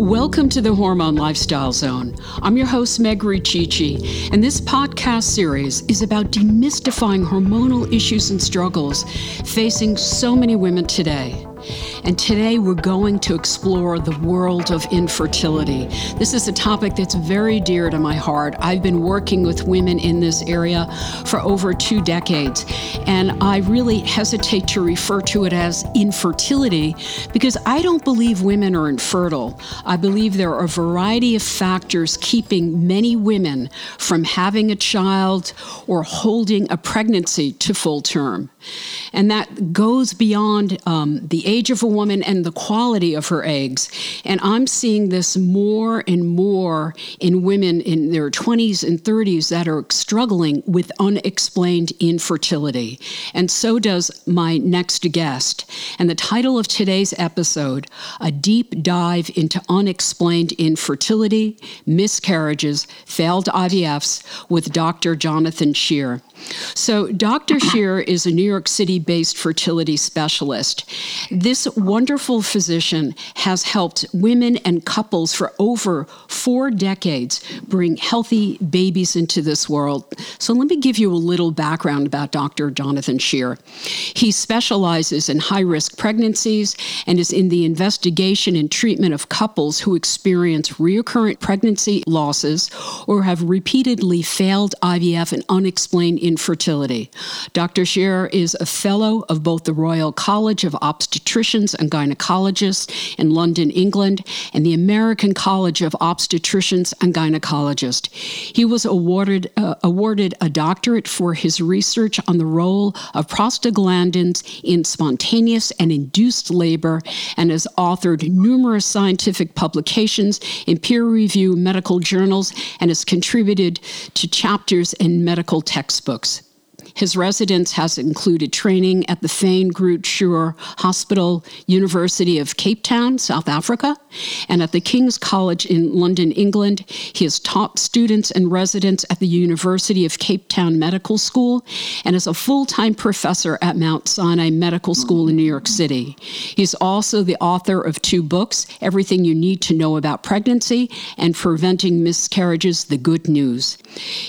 Welcome to the Hormone Lifestyle Zone. I'm your host, Meg Riccici, and this podcast series is about demystifying hormonal issues and struggles facing so many women today. And today we're going to explore the world of infertility. This is a topic that's very dear to my heart. I've been working with women in this area for over two decades, and I really hesitate to refer to it as infertility because I don't believe women are infertile. I believe there are a variety of factors keeping many women from having a child or holding a pregnancy to full term. And that goes beyond um, the age of a woman and the quality of her eggs. And I'm seeing this more and more in women in their 20s and 30s that are struggling with unexplained infertility. And so does my next guest. And the title of today's episode A Deep Dive into Unexplained Infertility, Miscarriages, Failed IVFs with Dr. Jonathan Scher. So, Dr. Scher is a New York City based fertility specialist. This wonderful physician has helped women and couples for over four decades bring healthy babies into this world. So, let me give you a little background about Dr. Jonathan Scher. He specializes in high risk pregnancies and is in the investigation and treatment of couples who experience recurrent pregnancy losses or have repeatedly failed IVF and unexplained infertility. Dr. Scher is a fellow of both the Royal College of Obstetricians and Gynecologists in London, England, and the American College of Obstetricians and Gynecologists. He was awarded, uh, awarded a doctorate for his research on the role of prostaglandins in spontaneous and induced labor and has authored numerous scientific publications in peer reviewed medical journals and has contributed to chapters in medical textbooks. His residence has included training at the Fane Groote Schuur Hospital, University of Cape Town, South Africa, and at the King's College in London, England. He has taught students and residents at the University of Cape Town Medical School and is a full time professor at Mount Sinai Medical School in New York City. He's also the author of two books Everything You Need to Know About Pregnancy and Preventing Miscarriages The Good News.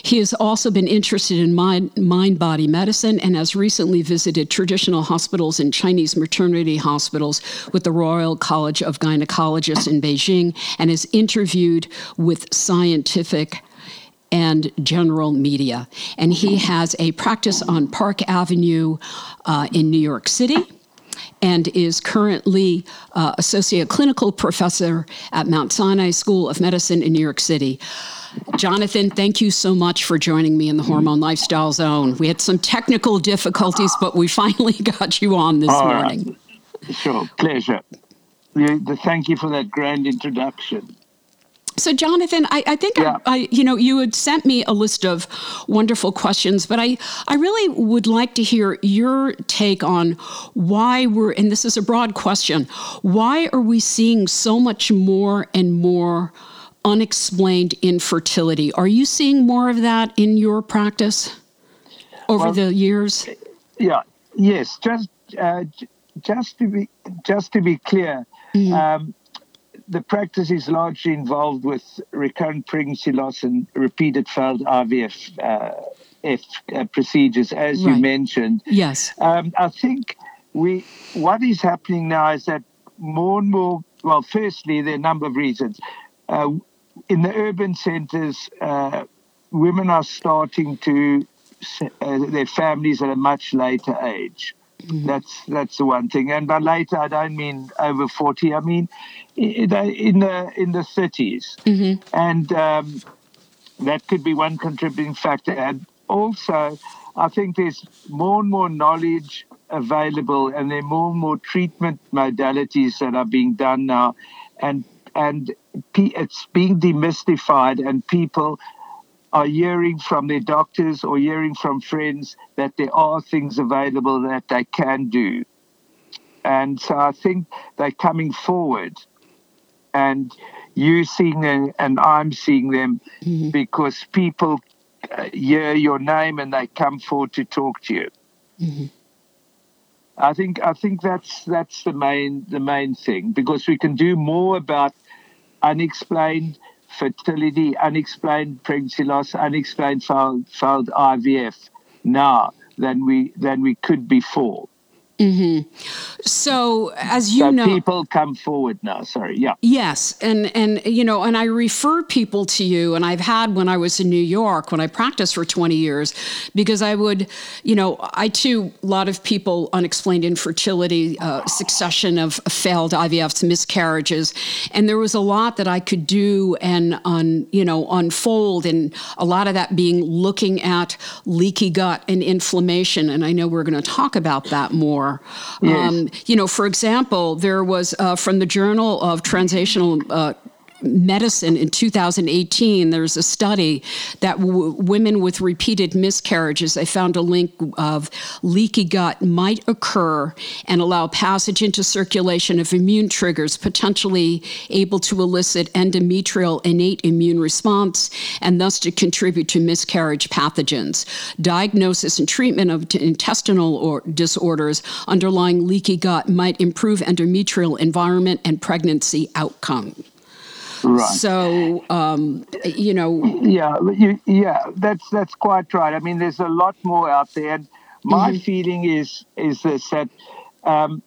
He has also been interested in mind, mind body medicine and has recently visited traditional hospitals and Chinese maternity hospitals with the Royal College of Gynecologists in Beijing and has interviewed with scientific and general media. And he has a practice on Park Avenue uh, in New York City and is currently uh, associate clinical professor at Mount Sinai School of Medicine in New York City. Jonathan, thank you so much for joining me in the Hormone Lifestyle Zone. We had some technical difficulties, but we finally got you on this All morning. Right. Sure, pleasure. Thank you for that grand introduction. So, Jonathan, I, I think yeah. I, I, you know, you had sent me a list of wonderful questions, but I, I really would like to hear your take on why we're, and this is a broad question, why are we seeing so much more and more unexplained infertility? Are you seeing more of that in your practice over well, the years? Yeah. Yes. Just, uh, just to be, just to be clear. Mm-hmm. Um, the practice is largely involved with recurrent pregnancy loss and repeated failed IVF uh, F, uh, procedures, as right. you mentioned. Yes. Um, I think we what is happening now is that more and more. Well, firstly, there are a number of reasons. Uh, in the urban centres, uh, women are starting to uh, their families at a much later age. Mm-hmm. That's that's the one thing. And by later, I don't mean over forty. I mean in the in the, in the 30s, mm-hmm. and um, that could be one contributing factor. And also, I think there's more and more knowledge available, and there are more and more treatment modalities that are being done now, and and it's being demystified, and people are hearing from their doctors or hearing from friends that there are things available that they can do. And so I think they're coming forward. And you seeing them and I'm seeing them mm-hmm. because people uh, hear your name and they come forward to talk to you. Mm-hmm. I think I think that's that's the main the main thing because we can do more about unexplained fertility, unexplained pregnancy loss, unexplained failed, failed IVF now than we than we could before. Mm-hmm. So, as you so know, people come forward now. Sorry, yeah. Yes, and and you know, and I refer people to you, and I've had when I was in New York when I practiced for twenty years, because I would, you know, I too a lot of people unexplained infertility, uh, succession of failed IVFs, miscarriages, and there was a lot that I could do and on you know unfold, and a lot of that being looking at leaky gut and inflammation, and I know we're going to talk about that more. Yes. Um, you know, for example, there was uh, from the Journal of Translational uh, medicine in 2018 there's a study that w- women with repeated miscarriages they found a link of leaky gut might occur and allow passage into circulation of immune triggers potentially able to elicit endometrial innate immune response and thus to contribute to miscarriage pathogens. Diagnosis and treatment of t- intestinal or disorders underlying leaky gut might improve endometrial environment and pregnancy outcome Right. so, um, you know, Yeah, you, yeah, that's that's quite right. I mean, there's a lot more out there, and my feeling is is this that um,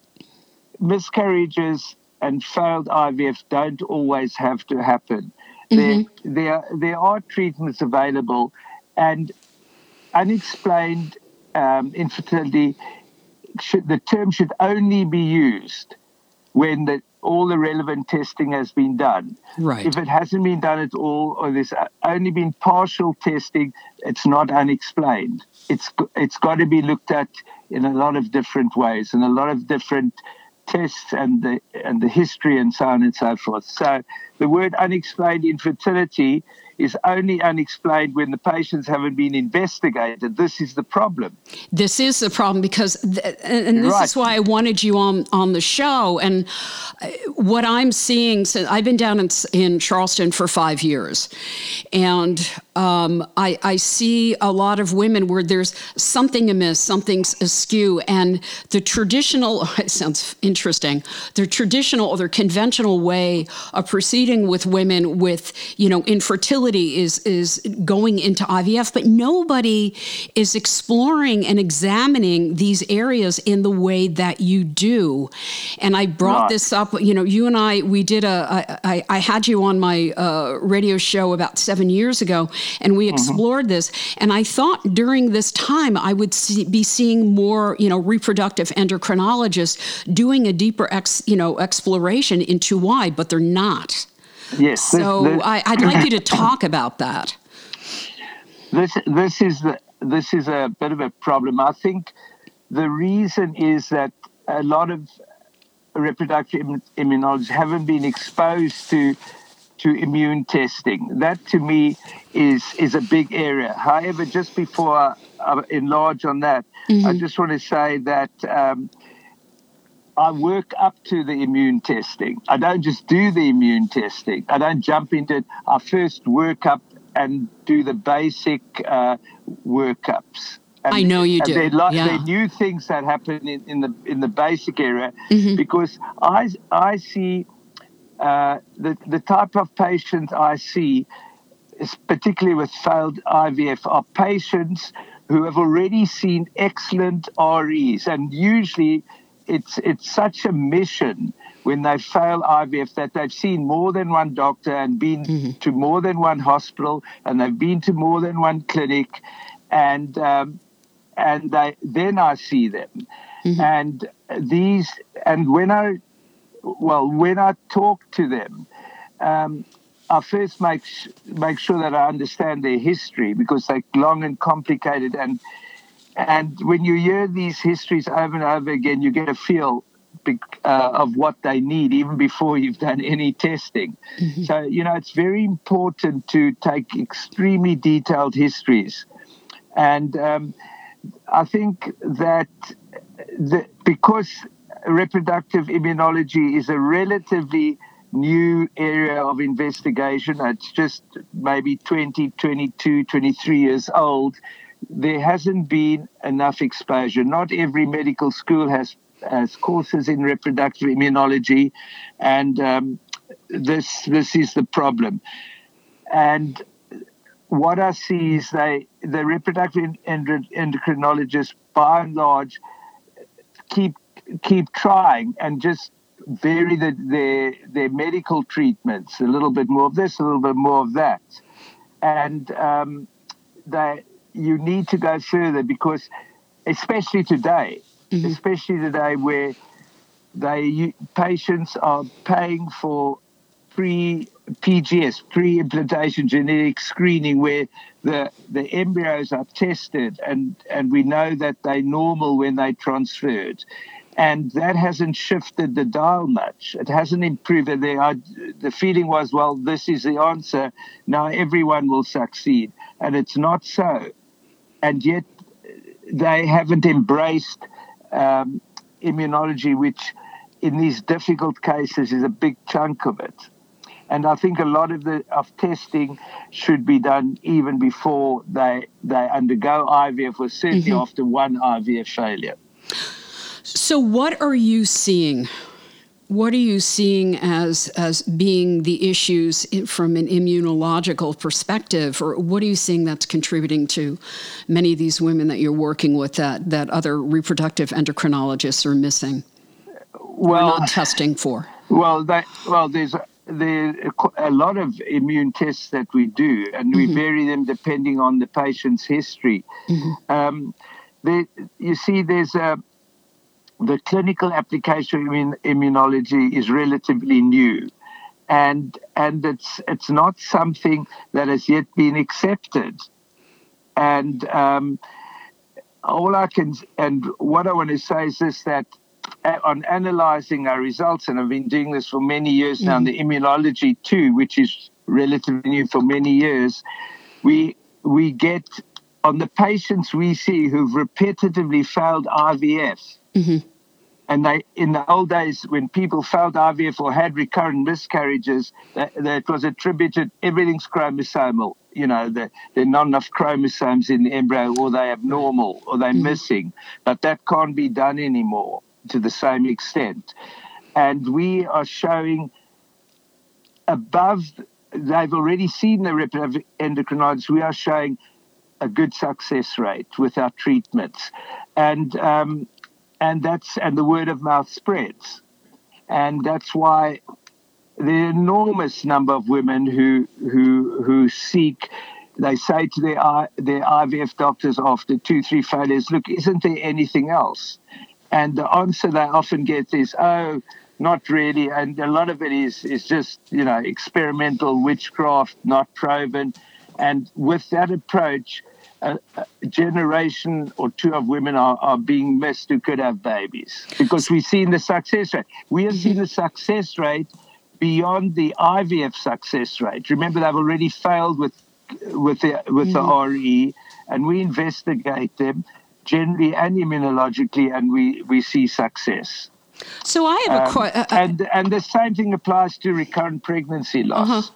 miscarriages and failed IVF don't always have to happen. There, there, there are treatments available, and unexplained um, infertility should the term should only be used when the, all the relevant testing has been done. Right. If it hasn't been done at all, or there's only been partial testing, it's not unexplained. It's it's got to be looked at in a lot of different ways and a lot of different tests and the and the history and so on and so forth. So the word unexplained infertility is only unexplained when the patients haven't been investigated. This is the problem. this is the problem because, th- and this Right. is why I wanted you on on the show. And uh, what I'm seeing, so I've been down in, in Charleston for five years, and um, I, I see a lot of women where there's something amiss, something's askew, and the traditional. It sounds interesting. The traditional or the conventional way of proceeding with women with you know infertility is is going into IVF, but nobody is exploring and examining these areas in the way that you do. And I brought this up. You know, you and I we did a. I, I, I had you on my uh, radio show about seven years ago, and we mm-hmm. explored this. And I thought during this time I would see, be seeing more, you know, reproductive endocrinologists doing a deeper, ex, you know, exploration into why, but they're not. Yes. So this- I, I'd like you to talk about that. this this is the this is a bit of a problem. I think the reason is that a lot of reproductive im- immunologists haven't been exposed to to immune testing. That to me is is a big area. However, just before I, I enlarge on that, I just want to say that. Um, I work up to the immune testing. I don't just do the immune testing. I don't jump into it. I first work up and do the basic uh, workups. And, I know you do, There are, yeah. there are new things that happen in, in the in the basic area Mm-hmm. because I I see uh, the the type of patients I see, particularly with failed IVF, are patients who have already seen excellent REs, and usually it's it's such a mission when they fail IVF that they've seen more than one doctor and been to more than one hospital and they've been to more than one clinic, and um, and they, then I see them, and these and when I well when I talk to them. Um, I first make sh- make sure that I understand their history because they're long and complicated, and and when you hear these histories over and over again, you get a feel uh, of what they need even before you've done any testing. So you know it's very important to take extremely detailed histories, and um, I think that the, because reproductive immunology is a relatively new area of investigation, it's just maybe 20, 22, 23 years old, there hasn't been enough exposure. Not every medical school has, has courses in reproductive immunology, and um, this this is the problem, and what I see is they the reproductive endocrinologists by and large keep keep trying and just vary the, their their medical treatments a little bit more of this, a little bit more of that, and um, they you need to go further because, especially today, mm-hmm. especially today where they patients are paying for pre PGS, pre-implantation genetic screening, where the the embryos are tested and and we know that they're normal when they transferred. And that hasn't shifted the dial much. It hasn't improved. The, uh, the feeling was, well, this is the answer. Now everyone will succeed. And it's not so. And yet they haven't embraced um, immunology, which in these difficult cases is a big chunk of it. And I think a lot of the of testing should be done even before they they undergo IVF, or certainly mm-hmm. after one IVF failure. So, what are you seeing? What are you seeing as as being the issues from an immunological perspective, or what are you seeing that's contributing to many of these women that you're working with that that other reproductive endocrinologists are missing? Well, not testing for. Well, that well, there's there a lot of immune tests that we do, and we mm-hmm. vary them depending on the patient's history. Mm-hmm. Um, there, you see, there's a the clinical application of immunology is relatively new, and and it's it's not something that has yet been accepted, and um, all I can and what I want to say is this that on analyzing our results, and I've been doing this for many years now, mm-hmm. the immunology too, which is relatively new for many years, we we get on the patients we see who've repetitively failed IVF. Mm-hmm. And they, in the old days, when people failed IVF or had recurrent miscarriages, that, that was attributed everything's chromosomal. You know, the, there are not enough chromosomes in the embryo, or they're abnormal, or they're mm-hmm. missing. But that can't be done anymore to the same extent. And we are showing above, they've already seen the reproductive endocrinologists, we are showing a good success rate with our treatments. And, um, and that's, and the word of mouth spreads. And that's why the enormous number of women who, who, who seek they say to their, their IVF doctors after two, three failures, look, isn't there anything else? And the answer they often get is, oh, not really. And a lot of it is, is just, you know, experimental witchcraft, not proven. And with that approach, a, a generation or two of women are, are being missed who could have babies because we've seen the success rate. We have seen the success rate beyond the IVF success rate. Remember, they've already failed with with the with the RE, and we investigate them generally and immunologically, and we, we see success. So I have a question. Um, uh, uh, and, and the same thing applies to recurrent pregnancy loss.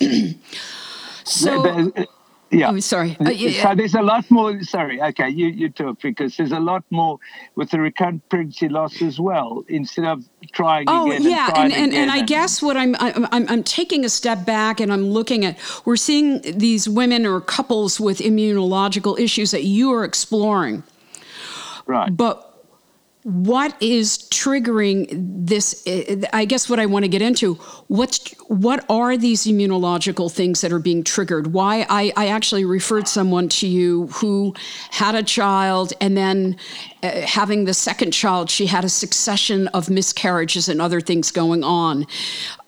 Uh-huh. so, the, the, yeah. Oh, sorry. Uh, yeah. So there's a lot more. Sorry. Okay, you, you talk because there's a lot more with the recurrent pregnancy loss as well. Instead of trying oh, again. yeah, and and, and, and, I guess what I'm, I'm I'm taking a step back and I'm looking at we're seeing these women or couples with immunological issues that you are exploring. Right. But what is triggering this i guess what i want to get into what's what are these immunological things that are being triggered? Why i, I actually referred someone to you who had a child and then having the second child she had a succession of miscarriages and other things going on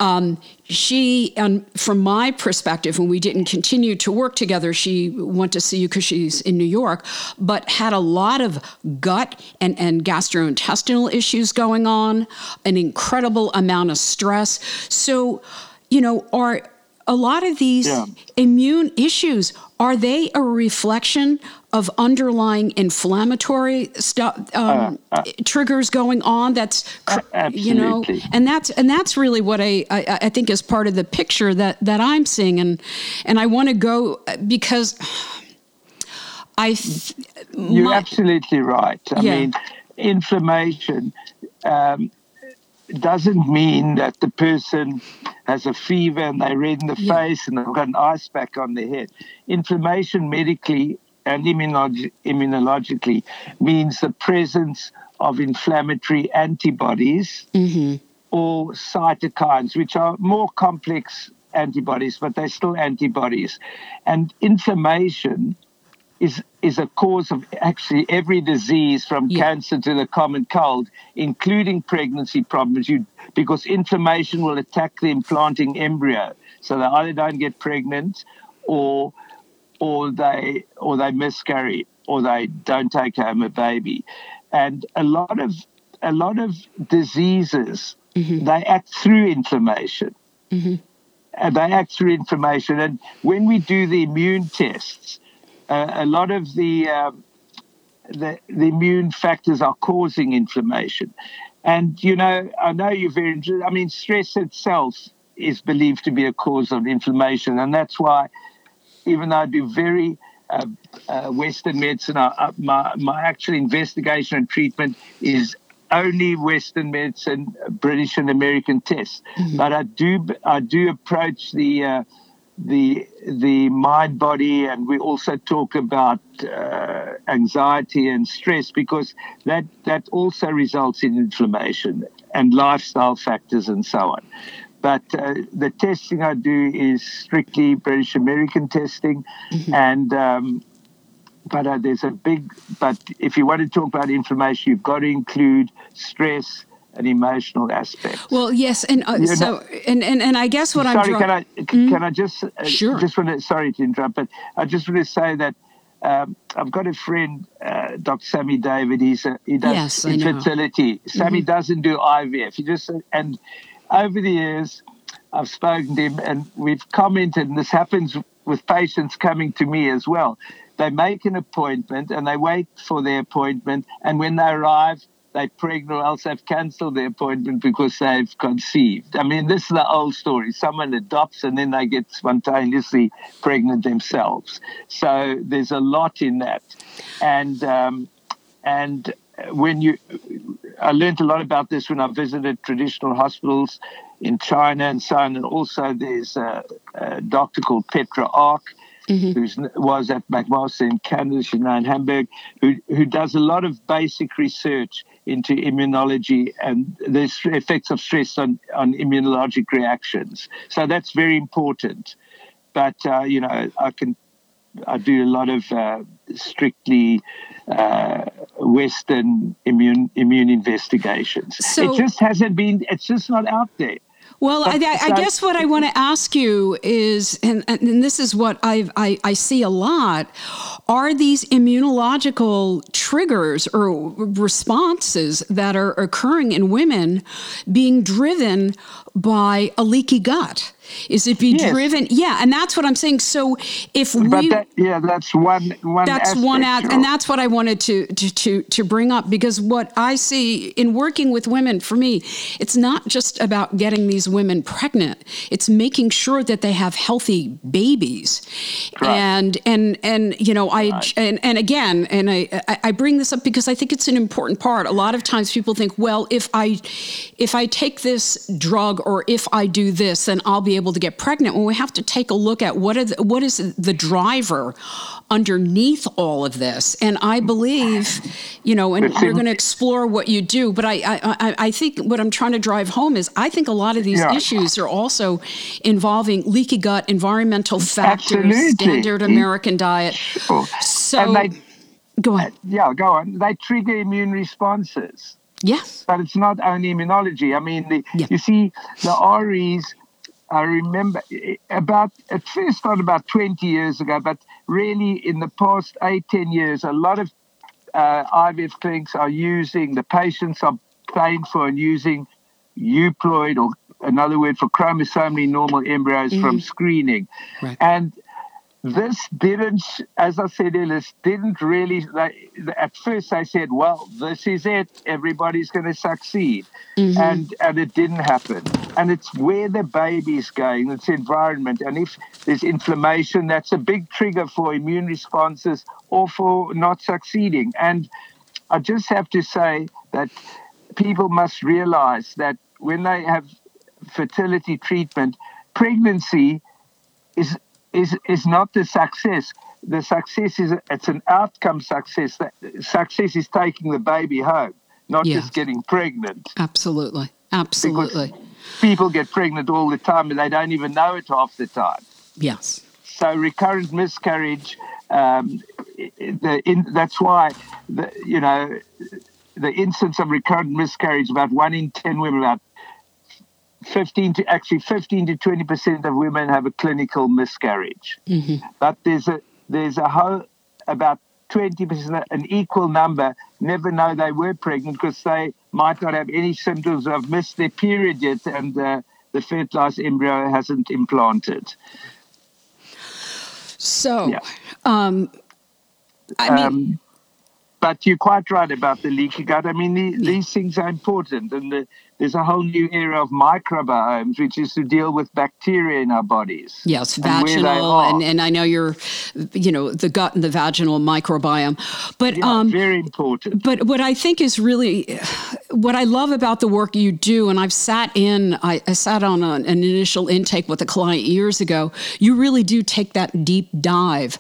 um, she, and from my perspective, when we didn't continue to work together, she went to see you because she's in New York, but had a lot of gut and, and gastrointestinal issues going on, an incredible amount of stress. So, you know, are a lot of these yeah. immune issues are they a reflection of underlying inflammatory stuff um, uh, uh, triggers going on that's uh, you know and that's and that's really what I, I, I think is part of the picture that that I'm seeing and and I want to go because I you're absolutely right I yeah. mean inflammation um, doesn't mean that the person has a fever and they're red in the yeah. face and they've got an ice pack on their head. Inflammation medically and immunolog- immunologically means the presence of inflammatory antibodies mm-hmm. or cytokines, which are more complex antibodies, but they're still antibodies. And inflammation is is a cause of actually every disease from yeah. cancer to the common cold, including pregnancy problems. You because inflammation will attack the implanting embryo, so they either don't get pregnant, or or they or they miscarry, or they don't take home a baby, and a lot of a lot of diseases mm-hmm. they act through inflammation. Mm-hmm. And they act through inflammation. And when we do the immune tests, uh, a lot of the, um, the, the immune factors are causing inflammation. And you know, I know you're very interested. I mean, stress itself is believed to be a cause of inflammation, and that's why, even though I do very uh, uh, Western medicine, uh, my my actual investigation and treatment is only Western medicine, British and American tests. Mm-hmm. But I do I do approach the uh, the the mind body and we also talk about uh, anxiety and stress because that that also results in inflammation and lifestyle factors and so on but uh, the testing I do is strictly British American testing mm-hmm. and um, but uh, there's a big but if you want to talk about inflammation you've got to include stress an emotional aspect. Well, yes, and uh, so and, and and I guess what sorry, I'm sorry. Can I mm? can I just uh, sure just want to sorry to interrupt, but I just want to say that. Um, I've got a friend, uh, Dr. Sammy David. He's a, he does yes, infertility. Sammy mm-hmm. doesn't do IVF. He just and over the years, I've spoken to him, and we've commented. And this happens with patients coming to me as well. They make an appointment and they wait for their appointment, and when they arrive, they're pregnant or else they've cancelled their appointment because they've conceived. I mean, this is the old story. Someone adopts and then they get spontaneously pregnant themselves. So there's a lot in that. And, um, and when you, I learned a lot about this when I visited traditional hospitals in China and so on. And also there's a, a doctor called Petra Arck mm-hmm. who was at McMaster in Canada, she's now in Hamburg, who, who does a lot of basic research into immunology and the effects of stress on, on immunologic reactions. So that's very important. But, uh, you know, I can I do a lot of uh, strictly uh, Western immune immune investigations. So, it just hasn't been. It's just not out there. Well, I, I, guess what I want to ask you is, and, and this is what I've, I, I see a lot, are these immunological triggers or responses that are occurring in women being driven by a leaky gut? Is it be yes. driven? Yeah, and that's what I'm saying. So if we, that, yeah, that's one one. That's aspect, one, ad, and that's what I wanted to, to to to bring up because what I see in working with women, for me, it's not just about getting these women pregnant. It's making sure that they have healthy babies, right. and and and you know I right. and and again, and I I bring this up because I think it's an important part. A lot of times people think, well, if I if I take this drug or if I do this, then I'll be able to get pregnant, when we have to take a look at what, the, what is the driver underneath all of this. And I believe, you know, and we're going to explore what you do, but I, I, I think what I'm trying to drive home is I think a lot of these yeah. issues are also involving leaky gut, environmental factors, Absolutely. standard mm. American diet. Sure. So, they, go on. Yeah, go on. They trigger immune responses. Yes. But it's not only immunology. I mean, the, yeah. you see, the REs I remember about at first not about 20 years ago, but really in the past eight, 10 years, a lot of uh, IVF clinics are using, the patients are paying for and using euploid or another word for chromosomally normal embryos mm-hmm. from screening. Right. And this didn't, as I said earlier, didn't really. Like, at first, I said, "Well, this is it. Everybody's going to succeed," mm-hmm. and and it didn't happen. And it's where the baby's going. It's environment, and if there's inflammation, that's a big trigger for immune responses or for not succeeding. And I just have to say that people must realize that when they have fertility treatment, pregnancy is is is not the success. The success is it's an outcome success. That success is taking the baby home, not just getting pregnant. Absolutely. Absolutely. People get pregnant all the time, and they don't even know it half the time. yes. So recurrent miscarriage, um, the in, that's why the you know the incidence of recurrent miscarriage about one in ten women, about fifteen to actually fifteen to twenty percent of women have a clinical miscarriage. But there's a there's a whole about twenty percent, an equal number, never know they were pregnant because they might not have any symptoms of missed their period yet, and uh, the fertilized embryo hasn't implanted. So, Yeah. um, I mean, um, but you're quite right about the leaky gut. I mean, the, these things are important, and the, there's a whole new era of microbiomes, which is to deal with bacteria in our bodies. Yes, and vaginal, are. and, and I know you're, you know, the gut and the vaginal microbiome, but Yeah, um, very important. but what I think is really, what I love about the work you do, and I've sat in, I, I sat on a- an initial intake with a client years ago. You really do take that deep dive.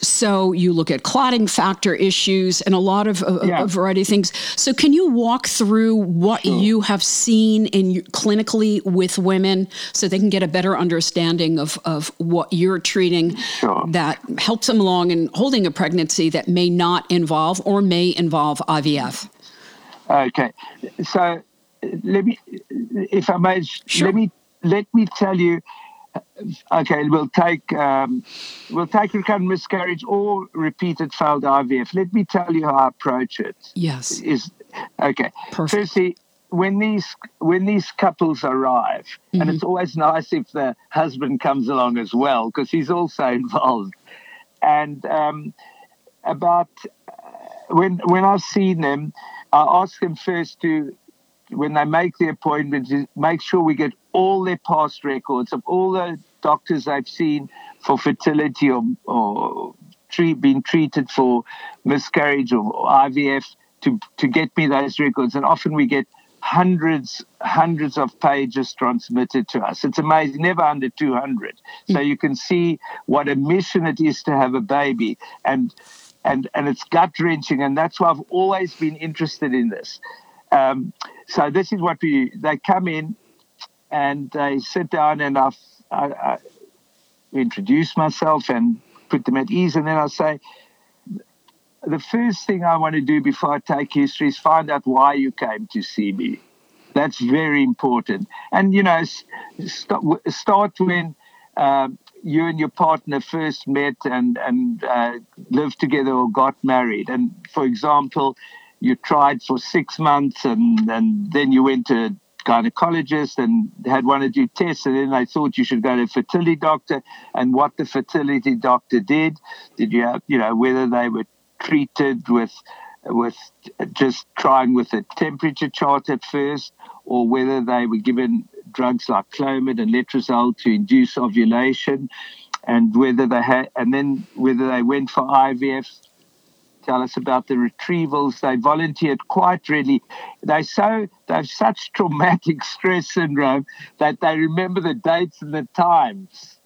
So you look at clotting factor issues and a lot of a, Yeah. a variety of things. So can you walk through what you have seen in clinically with women, so they can get a better understanding of of what you're treating Sure. that helps them along in holding a pregnancy that may not involve or may involve IVF. Okay, so let me, if I may, Sure. let me let me tell you. Okay, we'll take um, we'll take recurrent miscarriage or repeated failed IVF. Let me tell you how I approach it. Yes. is okay. Perfect. Firstly, when these when these couples arrive, Mm-hmm. and it's always nice if the husband comes along as well because he's also involved. And um, about uh, when when I've seen them, I ask them first to when they make the appointment make sure we get all their past records of all the doctors they've seen for fertility or, or treat, been treated for miscarriage or IVF to, to get me those records. And often we get hundreds, hundreds of pages transmitted to us. It's amazing, never under 200. So you can see what a mission it is to have a baby. And and, and it's gut wrenching, and that's why I've always been interested in this. Um, so this is what we they come in and they sit down and I've, I, I introduce myself and put them at ease and then I say the first thing I want to do before I take history is find out why you came to see me. That's very important. And you know, s- start, when um, you and your partner first met and and uh, lived together or got married. And for example, you tried for six months and and then you went to a gynecologist and had one or two tests and then they thought you should go to a fertility doctor and what the fertility doctor did did you have you know whether they were treated with with just trying with a temperature chart at first or whether they were given drugs like clomid and letrozole to induce ovulation and whether they had and then whether they went for IVF tell us about the retrievals. They volunteered quite readily. They so they have such traumatic stress syndrome that they remember the dates and the times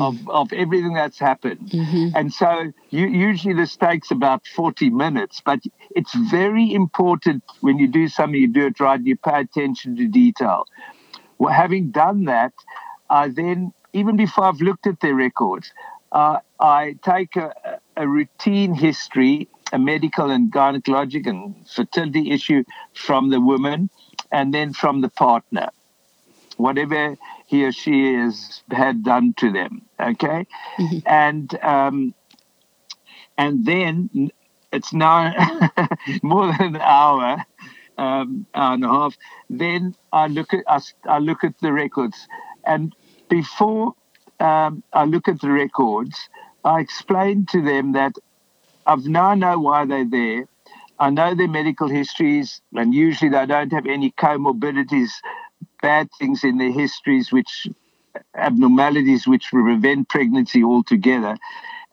of, of everything that's happened. And so you, usually this takes about 40 minutes, but it's very important when you do something, you do it right, you pay attention to detail. Well, having done that, I then, even before I've looked at their records, uh, I take a, a routine history, a medical and gynecologic and fertility issue from the woman and then from the partner, whatever he or she has had done to them. Okay. And, um, and then it's now more than an hour, um, hour and a half. Then I look at I, I look at the records, and before um, I look at the records, I explain to them that I've now know why they're there. I know their medical histories, and usually they don't have any comorbidities, bad things in their histories, which abnormalities which prevent pregnancy altogether.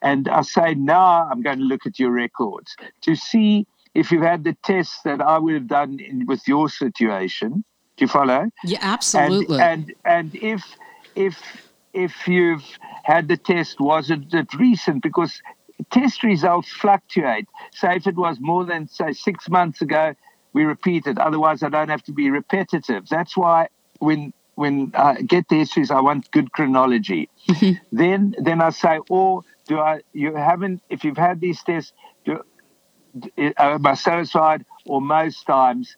And I say, now I'm going to look at your records to see if you've had the tests that I would have done in, with your situation Do you follow? Yeah, absolutely. And and, and if if if you've had the test, wasn't it recent? Because test results fluctuate. So if it was more than say six months ago, we repeat it. Otherwise, I don't have to be repetitive. That's why when when I get the histories, I want good chronology. Then then I say, or do I? You haven't. If you've had these tests, do, am I satisfied? Or most times,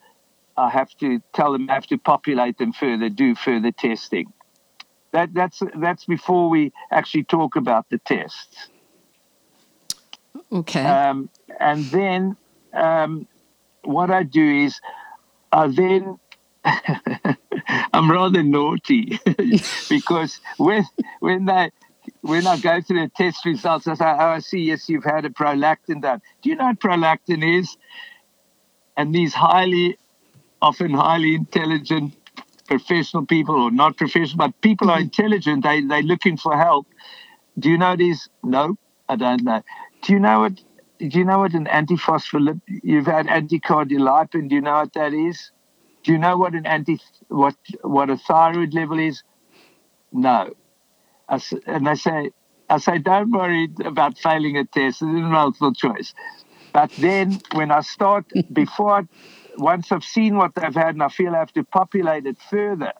I have to tell them I have to populate them further, do further testing. That that's that's before we actually talk about the tests. Okay. Um, and then um, what I do is I then I'm rather naughty because when when they when I go through the test results, I say, "Oh, I see. Yes, you've had a prolactin done. Do you know what prolactin is?" And these highly, often highly intelligent professional people, or not professional, but people mm-hmm. are intelligent. They they're looking for help. Do you know what is? No, I don't know. Do you know what? Do you know what an antiphospholipid? You've had anticardiolipin. Do you know what that is? Do you know what an anti what what a thyroid level is? No. I, and they say, I say, don't worry about failing a test. It's a multiple choice. But then when I start, before, once I've seen what they've had and I feel I have to populate it further,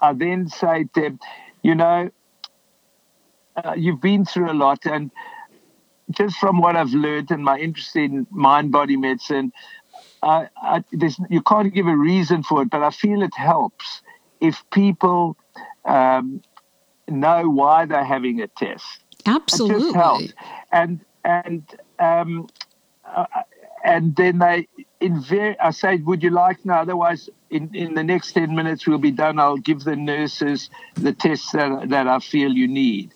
I then say to them, you know, uh, you've been through a lot and just from what I've learned and my interest in mind body medicine, I, I, you can't give a reason for it, but I feel it helps if people um, know why they're having a test. Absolutely. It just helps. And and um, uh, and then they inver- I say, would you like now? Otherwise, in, in the next 10 minutes, we'll be done. I'll give the nurses the tests that, that I feel you need.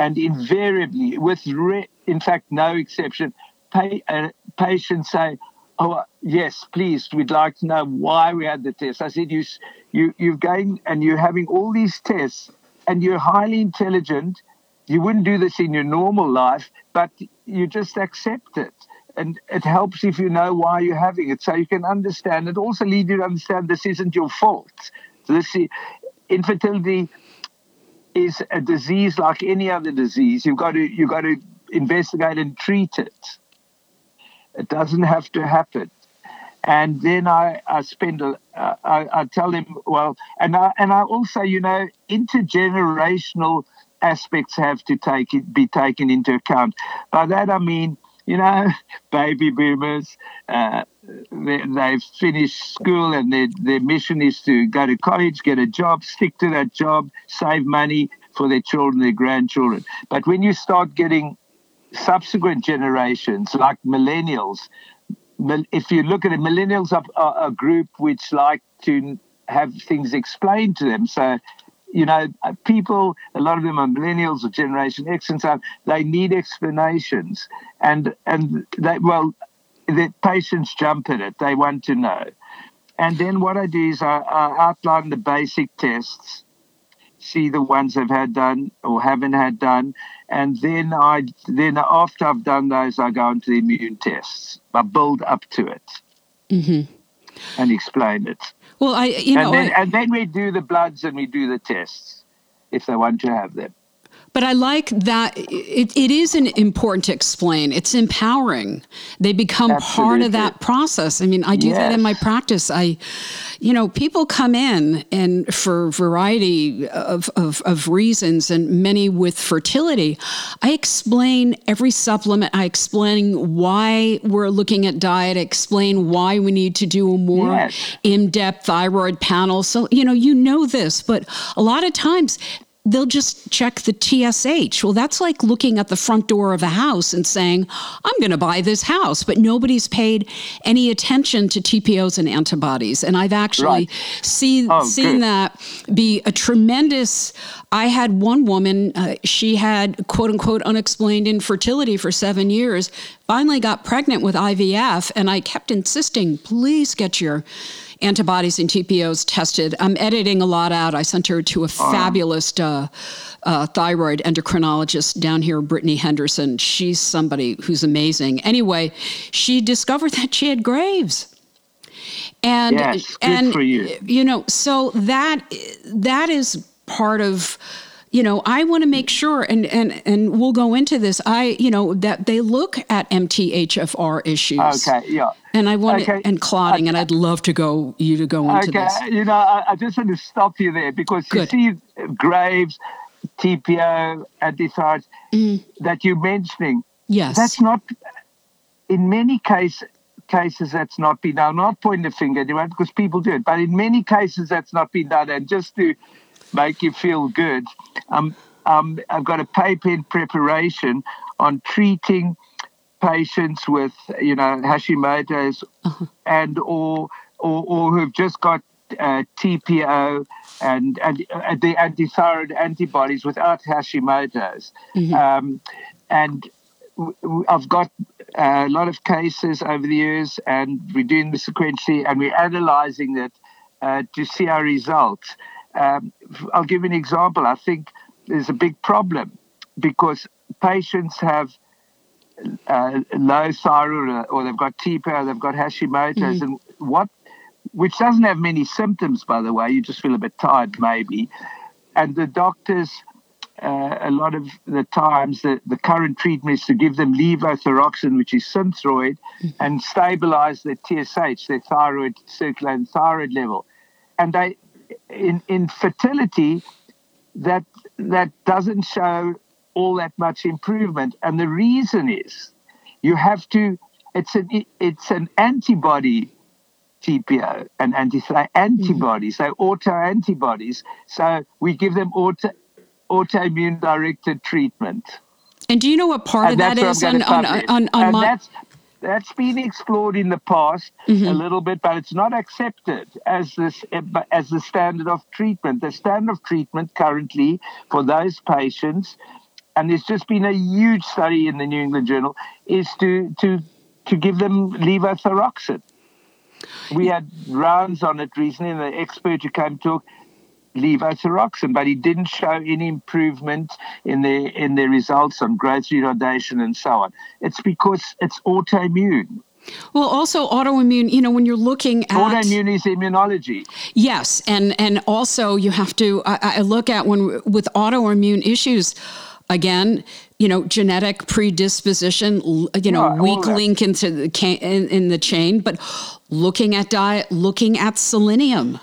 And invariably, with re- in fact, no exception, pay, uh, patients say, oh, yes, please, we'd like to know why we had the test. I said, you, you, you're going and you're having all these tests and you're highly intelligent. You wouldn't do this in your normal life, but you just accept it. And it helps if you know why you're having it, so you can understand. It also lead you to understand this isn't your fault. This infertility is a disease like any other disease. You've got to you've got to investigate and treat it. It doesn't have to happen. And then I, I spend, uh, I, I tell them, well, and I, and I also, you know, intergenerational aspects have to take it, be taken into account. By that I mean, you know, baby boomers, uh, they, they've finished school and their, their mission is to go to college, get a job, stick to that job, save money for their children, their grandchildren. But when you start getting subsequent generations, like millennials, if you look at it, millennials are a group which like to have things explained to them. So, you know, uh, people, a lot of them are millennials or Generation X and so on, they need explanations. And, and they, well, the patients jump at it. They want to know. And then what I do is I, I outline the basic tests see the ones I've had done or haven't had done, and then I then after I've done those, I go into the immune tests. I build up to it mm-hmm. and explain it. Well, I you know, and then, I, and then we do the bloods and we do the tests if they want to have them. But I like that it, it is an important to explain. It's empowering. They become Absolutely. part of that process. I mean, I do yes. that in my practice. I, you know, people come in and for variety of, of, of reasons and many with fertility. I explain every supplement. I explain why we're looking at diet. I explain why we need to do a more yes. in-depth thyroid panel. So, you know, you know this, but a lot of times they'll just check the TSH. Well, that's like looking at the front door of a house and saying, I'm going to buy this house, but nobody's paid any attention to TPOs and antibodies. And I've actually right. seen, oh, seen good. that be a tremendous. I had one woman, uh, she had quote unquote unexplained infertility for seven years, finally got pregnant with IVF, and I kept insisting, please get your antibodies and TPOs tested. I'm editing a lot out. I sent her to a fabulous uh, uh, thyroid endocrinologist down here, Brittany Henderson. She's somebody who's amazing. Anyway, she discovered that she had Graves. And yes, good and for you. you know, so that that is part of you know i want to make sure and and and we'll go into this i you know that they look at mthfr issues Okay, yeah. and i want Okay. and clotting and i'd love to go you to go into Okay, this you know, I, I just want to stop you there because Good. you see Graves, TPO, antithyroids Mm. that you're mentioning. yes That's not, in many cases cases, that's not been done. I'm not pointing the finger at anyone because people do it, but in many cases, that's not been done. And just to make you feel good, um, um, I've got a paper in preparation on treating patients with, you know, Hashimoto's and or or, or who've just got uh, TPO and and uh, the antithyroid antibodies without Hashimoto's, um, and w- w- I've got a lot of cases over the years, and we're doing the sequentially, and we're analysing it uh, to see our results. Um, I'll give you an example. I think there's a big problem because patients have uh, low thyroid or they've got TPO, they've got Hashimoto's, and what, which doesn't have many symptoms, by the way. You just feel a bit tired, maybe. And the doctors, uh, a lot of the times, the, the current treatment is to give them levothyroxine, which is Synthroid, and stabilize their TSH, their thyroid circulating thyroid level. And they, in in fertility, that that doesn't show all that much improvement. And the reason is you have to it's an it's an antibody TPO and anti antibodies, mm-hmm. so auto antibodies. So we give them auto autoimmune directed treatment. and do you know what part of And that that's is what on on, on, on and my that's that's been explored in the past a mm-hmm. little bit, but it's not accepted as this as the standard of treatment. The standard of treatment currently for those patients, and there's just been a huge study in the New England Journal, is to to to give them levothyroxine. We had rounds on it recently, and the expert who came to talk levothyroxine, but he didn't show any improvement in their in their results on growth retardation and so on. It's because it's autoimmune. well also autoimmune you know when you're looking at Autoimmune is immunology. Yes, and and also you have to. I, I look at when with autoimmune issues. Again, you know, genetic predisposition, you know, Yeah, weak link into the in, in the chain, but looking at diet, looking at selenium,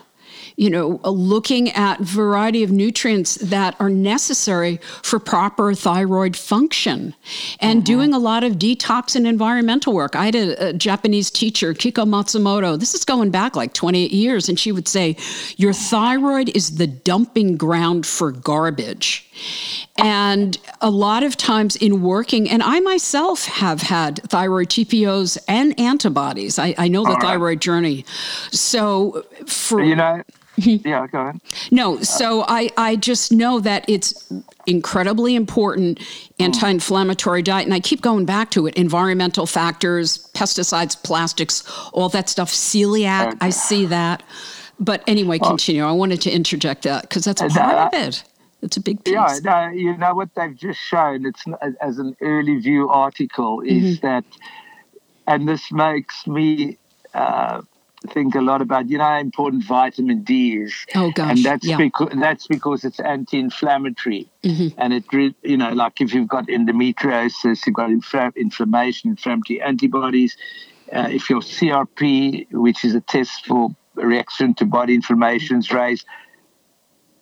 you know, uh, looking at variety of nutrients that are necessary for proper thyroid function and doing a lot of detox and environmental work. I had a, a Japanese teacher, Kiiko Matsumoto. This is going back like 28 years. And she would say, Your thyroid is the dumping ground for garbage. And a lot of times in working, and I myself have had thyroid TPOs and antibodies. I, I know the right. thyroid journey. So for You know. Yeah, go ahead. no, so I, I just know that it's incredibly important anti-inflammatory diet and I keep going back to it environmental factors pesticides plastics all that stuff celiac I see that but anyway continue I wanted to interject that because that's part uh, of it it's a big piece Yeah, no, you know what they've just shown. It's as an early view article is Mm-hmm. that, and this makes me uh, think a lot about you know how important vitamin D is. Oh, gosh, and that's yeah. because that's because it's anti-inflammatory, and it re- you know like if you've got endometriosis, you've got infla- inflammation, inflammatory antibodies. Uh, if your CRP, which is a test for reaction to body inflammations, raised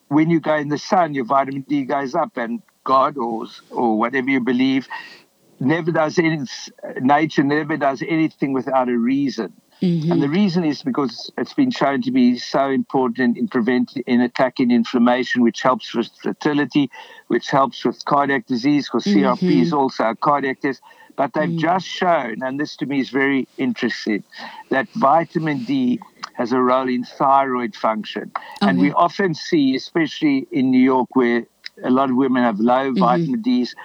when you go in the sun, your vitamin D goes up, and God or or whatever you believe never does any. Nature never does anything without a reason, and the mm-hmm. reason is because it's been shown to be so important in preventing in attacking inflammation, which helps with fertility, which helps with cardiac disease, because CRP is mm-hmm. also a cardiac disease. But they've mm. just shown, and this to me is very interesting, that vitamin D has a role in thyroid function. Oh, and we often see, especially in New York, where a lot of women have low mm-hmm. vitamin D's,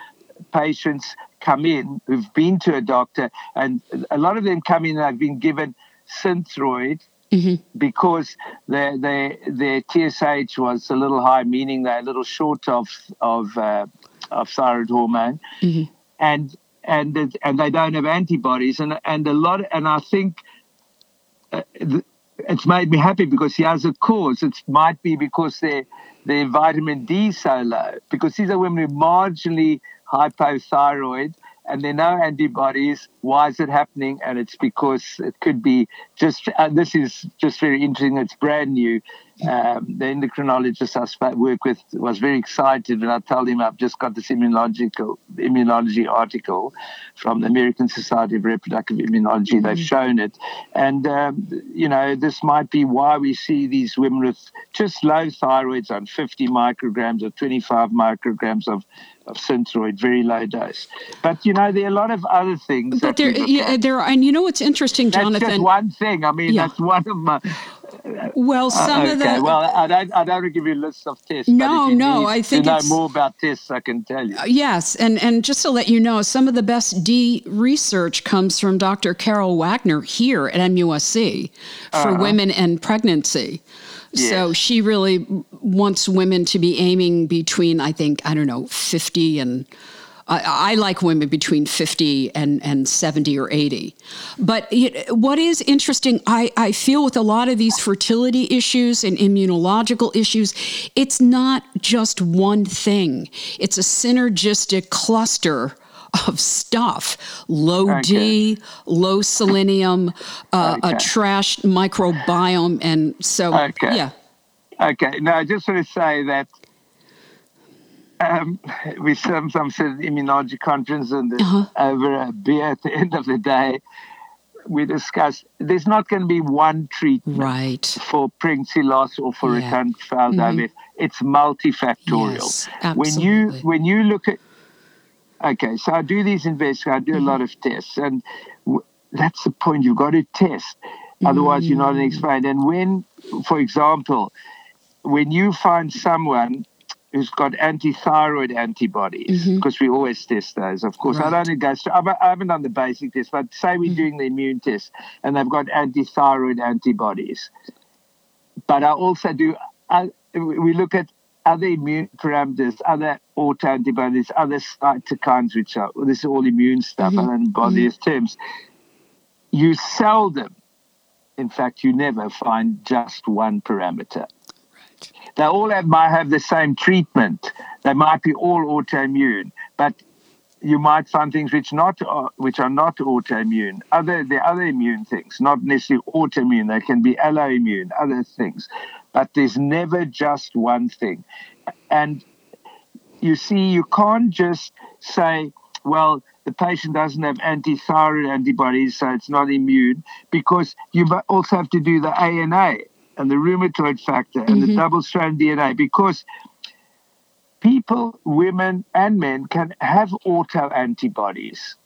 patients come in who've been to a doctor, and a lot of them come in and have been given Synthroid because their, their, their TSH was a little high, meaning they're a little short of, of, uh, of thyroid hormone. And and and they don't have antibodies and and a lot and I think uh, th- it's made me happy because he has a cause. It might be because their their vitamin D so low. Because these are women who are marginally hypothyroid and there are no antibodies. Why is it happening? And it's because it could be just, uh, this is just very interesting. It's brand new. Um, the endocrinologist I work with was very excited when I told him I've just got this immunological immunology article from the American Society of Reproductive Immunology. Mm-hmm. They've shown it, and um, you know this might be why we see these women with just low thyroids on 50 micrograms or 25 micrograms of of synthroid, very low dose. But you know, there are a lot of other things. But there, yeah, there are, and you know what's interesting, that's Jonathan? Just one thing. I mean, yeah. that's one of my. Well, uh, some okay. of the. Well, I don't. I don't give you a list of tests. No, no. I think to know more about tests, I can tell you. Uh, yes, and and just to let you know, some of the best D research comes from Dr. Carol Wagner here at MUSC for uh-huh. women and pregnancy. Yes. So she really wants women to be aiming between, I think, I don't know, 50 and I, I like women between 50 and, and 70 or 80. But it, what is interesting, I, I feel with a lot of these fertility issues and immunological issues, it's not just one thing, it's a synergistic cluster of stuff low. D, low selenium, uh, okay. a trashed microbiome. And so, okay. yeah. Okay. Now, I just want to say that um, we some some said immunology conference and uh-huh. over a beer at the end of the day, we discussed there's not going to be one treatment right. for pregnancy loss or for yeah. recurrent failed mm-hmm. It's multifactorial. Yes, when you when you look at Okay, so I do these investigations. I do mm-hmm. a lot of tests, and w- that's the point. You've got to test, otherwise mm-hmm. you're not mm. expert. And when, for example, when you find someone who's got anti-thyroid antibodies, mm-hmm. because we always test those. Of course, right. I don't go. I haven't done the basic test, but say we're mm-hmm. doing the immune test, and they've got anti-thyroid antibodies. But I also do. I, we look at other immune parameters, other autoantibodies, other cytokines, which are well, this is all immune stuff, mm-hmm. and body mm-hmm. terms. You seldom, in fact, you never find just one parameter. They all have, might have the same treatment. They might be all autoimmune, but you might find things which not uh, which are not autoimmune. Other the other immune things, not necessarily autoimmune. They can be alloimmune, other things, but there's never just one thing. And you see, you can't just say, well, the patient doesn't have anti-thyroid antibodies, so it's not immune, because you also have to do the ANA and the rheumatoid factor and mm-hmm. the double-strand DNA, because people, women, and men can have auto antibodies.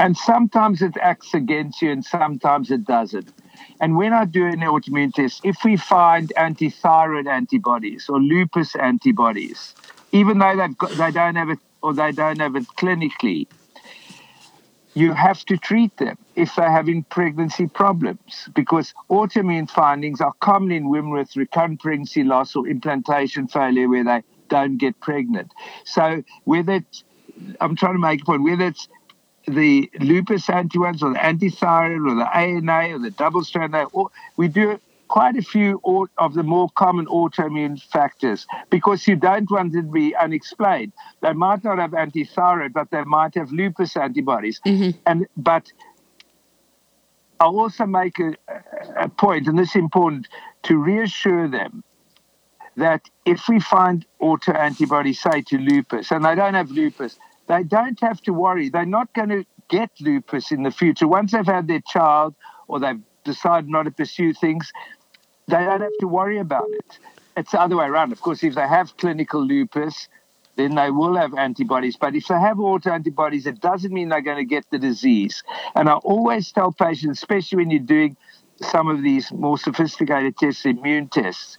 And sometimes it acts against you and sometimes it doesn't. And when I do an autoimmune test, if we find anti-thyroid antibodies or lupus antibodies, even though they've got, they don't have it or they don't have it clinically, you have to treat them if they're having pregnancy problems because autoimmune findings are common in women with recurrent pregnancy loss or implantation failure where they don't get pregnant. So whether it's, I'm trying to make a point, whether it's the lupus antibodies or the antithyroid or the ANA or the double strand, we do quite a few of the more common autoimmune factors because you don't want it to be unexplained. They might not have antithyroid, but they might have lupus antibodies. Mm-hmm. And but I'll also make a, a point, and this is important, to reassure them that if we find autoantibodies, say to lupus, and they don't have lupus, they don't have to worry. They're not going to get lupus in the future. Once they've had their child or they've decided not to pursue things, they don't have to worry about it. It's the other way around. Of course, if they have clinical lupus, then they will have antibodies. But if they have autoantibodies, it doesn't mean they're going to get the disease. And I always tell patients, especially when you're doing some of these more sophisticated tests, immune tests,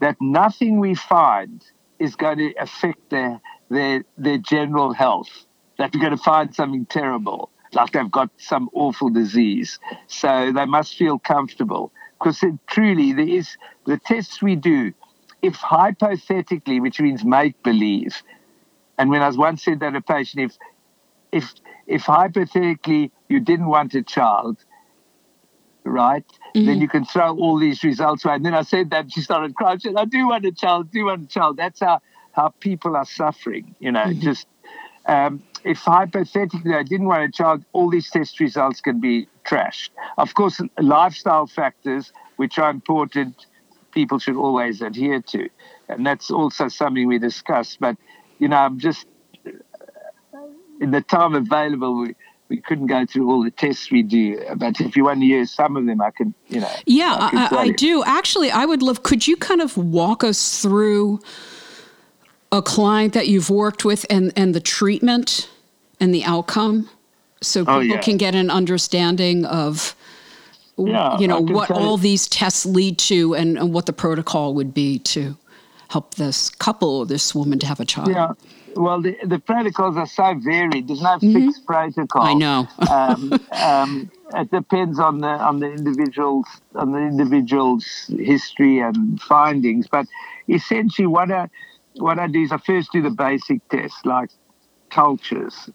that nothing we find is going to affect their their their general health. That we're going to find something terrible, like they've got some awful disease. So they must feel comfortable because truly there is the tests we do. If hypothetically, which means make believe, and when I was once said that a patient, if if if hypothetically you didn't want a child, right? Mm-hmm. Then you can throw all these results away. And then I said that she started crying. She said, I do want a child, I do want a child. That's how, how people are suffering, you know, mm-hmm. just um, if hypothetically I didn't want a child, all these test results can be trashed. Of course, lifestyle factors, which are important, people should always adhere to. And that's also something we discussed. But, you know, I'm just, in the time available, we, we couldn't go through all the tests we do. But if you want to use some of them, I can, you know. Yeah, I, I, I do. Actually, I would love, could you kind of walk us through a client that you've worked with and, and the treatment and the outcome so oh, people oh, yeah. can get an understanding of yeah, you know what all you. these tests lead to and, and, what the protocol would be to help this couple or this woman to have a child yeah well the, the protocols are so varied there's no mm-hmm. fixed protocol i know um, um, it depends on the on the individual's on the individual's history and findings but essentially what a what I do is I first do the basic tests like cultures,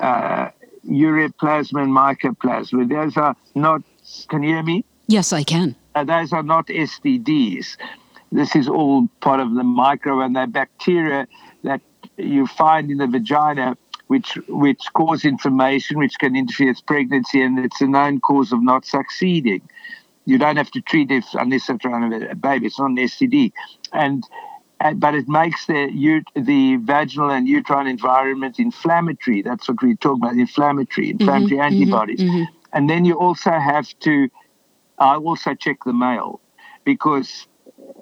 uh, ureaplasma and mycoplasma. Those are not, can you hear me? Yes, I can. Uh, those are not STDs. This is all part of the micro and the bacteria that you find in the vagina, which which cause inflammation, which can interfere with pregnancy, and it's a known cause of not succeeding. You don't have to treat it unless it's around a baby. It's not an STD. And but it makes the the vaginal and uterine environment inflammatory. That's what we talk about: inflammatory, mm-hmm, inflammatory mm-hmm, antibodies. Mm-hmm. And then you also have to. I also check the male because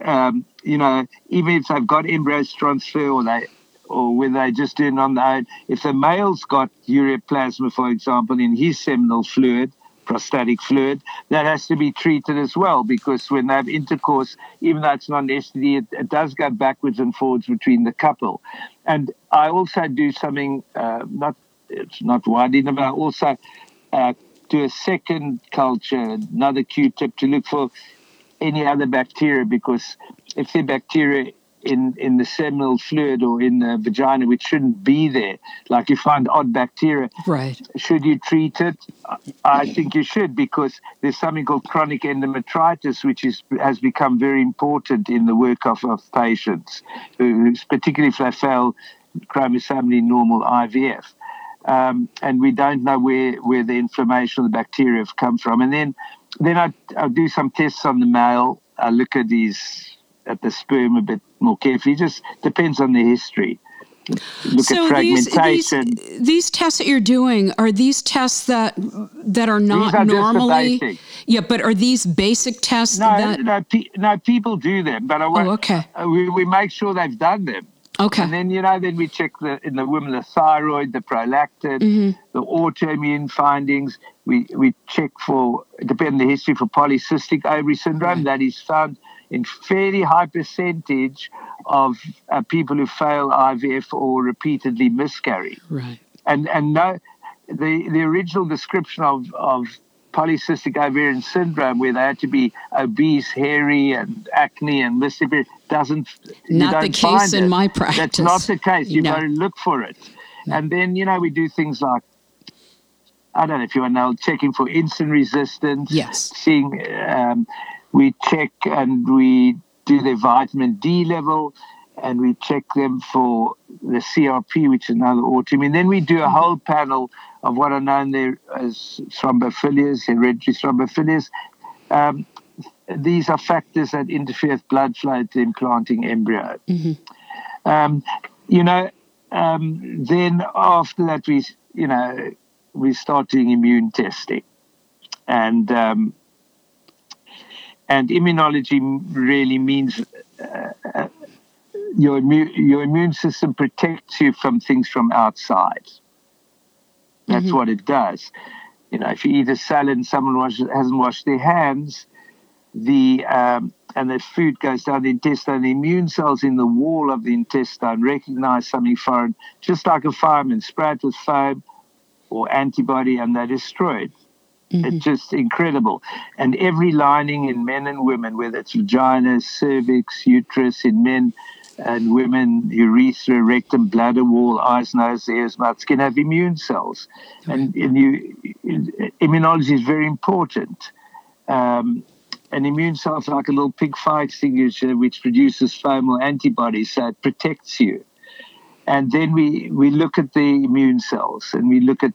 um, you know even if they've got embryos transfer or they or whether they just do it on their own, if the male's got ureaplasma, for example, in his seminal fluid, prostatic fluid, that has to be treated as well because when they have intercourse, even though it's not an STD, it, it does go backwards and forwards between the couple. And I also do something uh, not it's not widely known, but I also uh, do a second culture, another Q-tip to look for any other bacteria because if the bacteria in, in the seminal fluid or in the vagina which shouldn't be there. Like you find odd bacteria. Right. Should you treat it? I think you should because there's something called chronic endometritis, which is has become very important in the work of, of patients, particularly if they fail chromosomally normal IVF. Um, and we don't know where, where the inflammation of the bacteria have come from. And then then I, I do some tests on the male. I look at these at the sperm a bit more carefully. It just depends on the history. Look so at fragmentation. These, these, these, tests that you're doing are these tests that that are not are normally. Yeah, but are these basic tests? No, that... no, pe- no. People do them, but I oh, okay. Uh, we, we make sure they've done them. Okay. And then you know, then we check the in the women the thyroid, the prolactin, mm-hmm. the autoimmune findings. We we check for depending on the history for polycystic ovary syndrome right. that is found in fairly high percentage of uh, people who fail IVF or repeatedly miscarry. Right. And and no, the the original description of of polycystic ovarian syndrome, where they had to be obese, hairy, and acne and miscarry, doesn't. Not the case in it. my practice. That's not the case. You've no. got to look for it. No. And then you know we do things like I don't know if you are now checking for insulin resistance. Yes. Seeing um, we check and we do their vitamin D level and we check them for the CRP, which is another autoimmune. Then we do a whole panel of what are known there as thrombophilias, hereditary thrombophilias. Um, these are factors that interfere with blood flow to implanting embryo. Mm-hmm. Um, you know, um, then after that, we, you know, we start doing immune testing. And um, and immunology really means uh, uh, your immune, your immune system protects you from things from outside. That's mm-hmm. what it does. You know, if you eat a salad and someone wash, hasn't washed their hands, the um, and the food goes down the intestine, the immune cells in the wall of the intestine recognize something foreign, just like a fireman, spray it with foam or antibody, and they're destroyed. Mm-hmm. It's just incredible. And every lining in men and women, whether it's vagina, cervix, uterus in men and women, urethra, rectum, bladder wall, eyes, nose, ears, mouth, skin, have immune cells. And, and you, immunology is very important. um, an immune cell is like a little pig fire extinguisher which produces fomal antibodies, so it protects you. And then we, we look at the immune cells and we look at,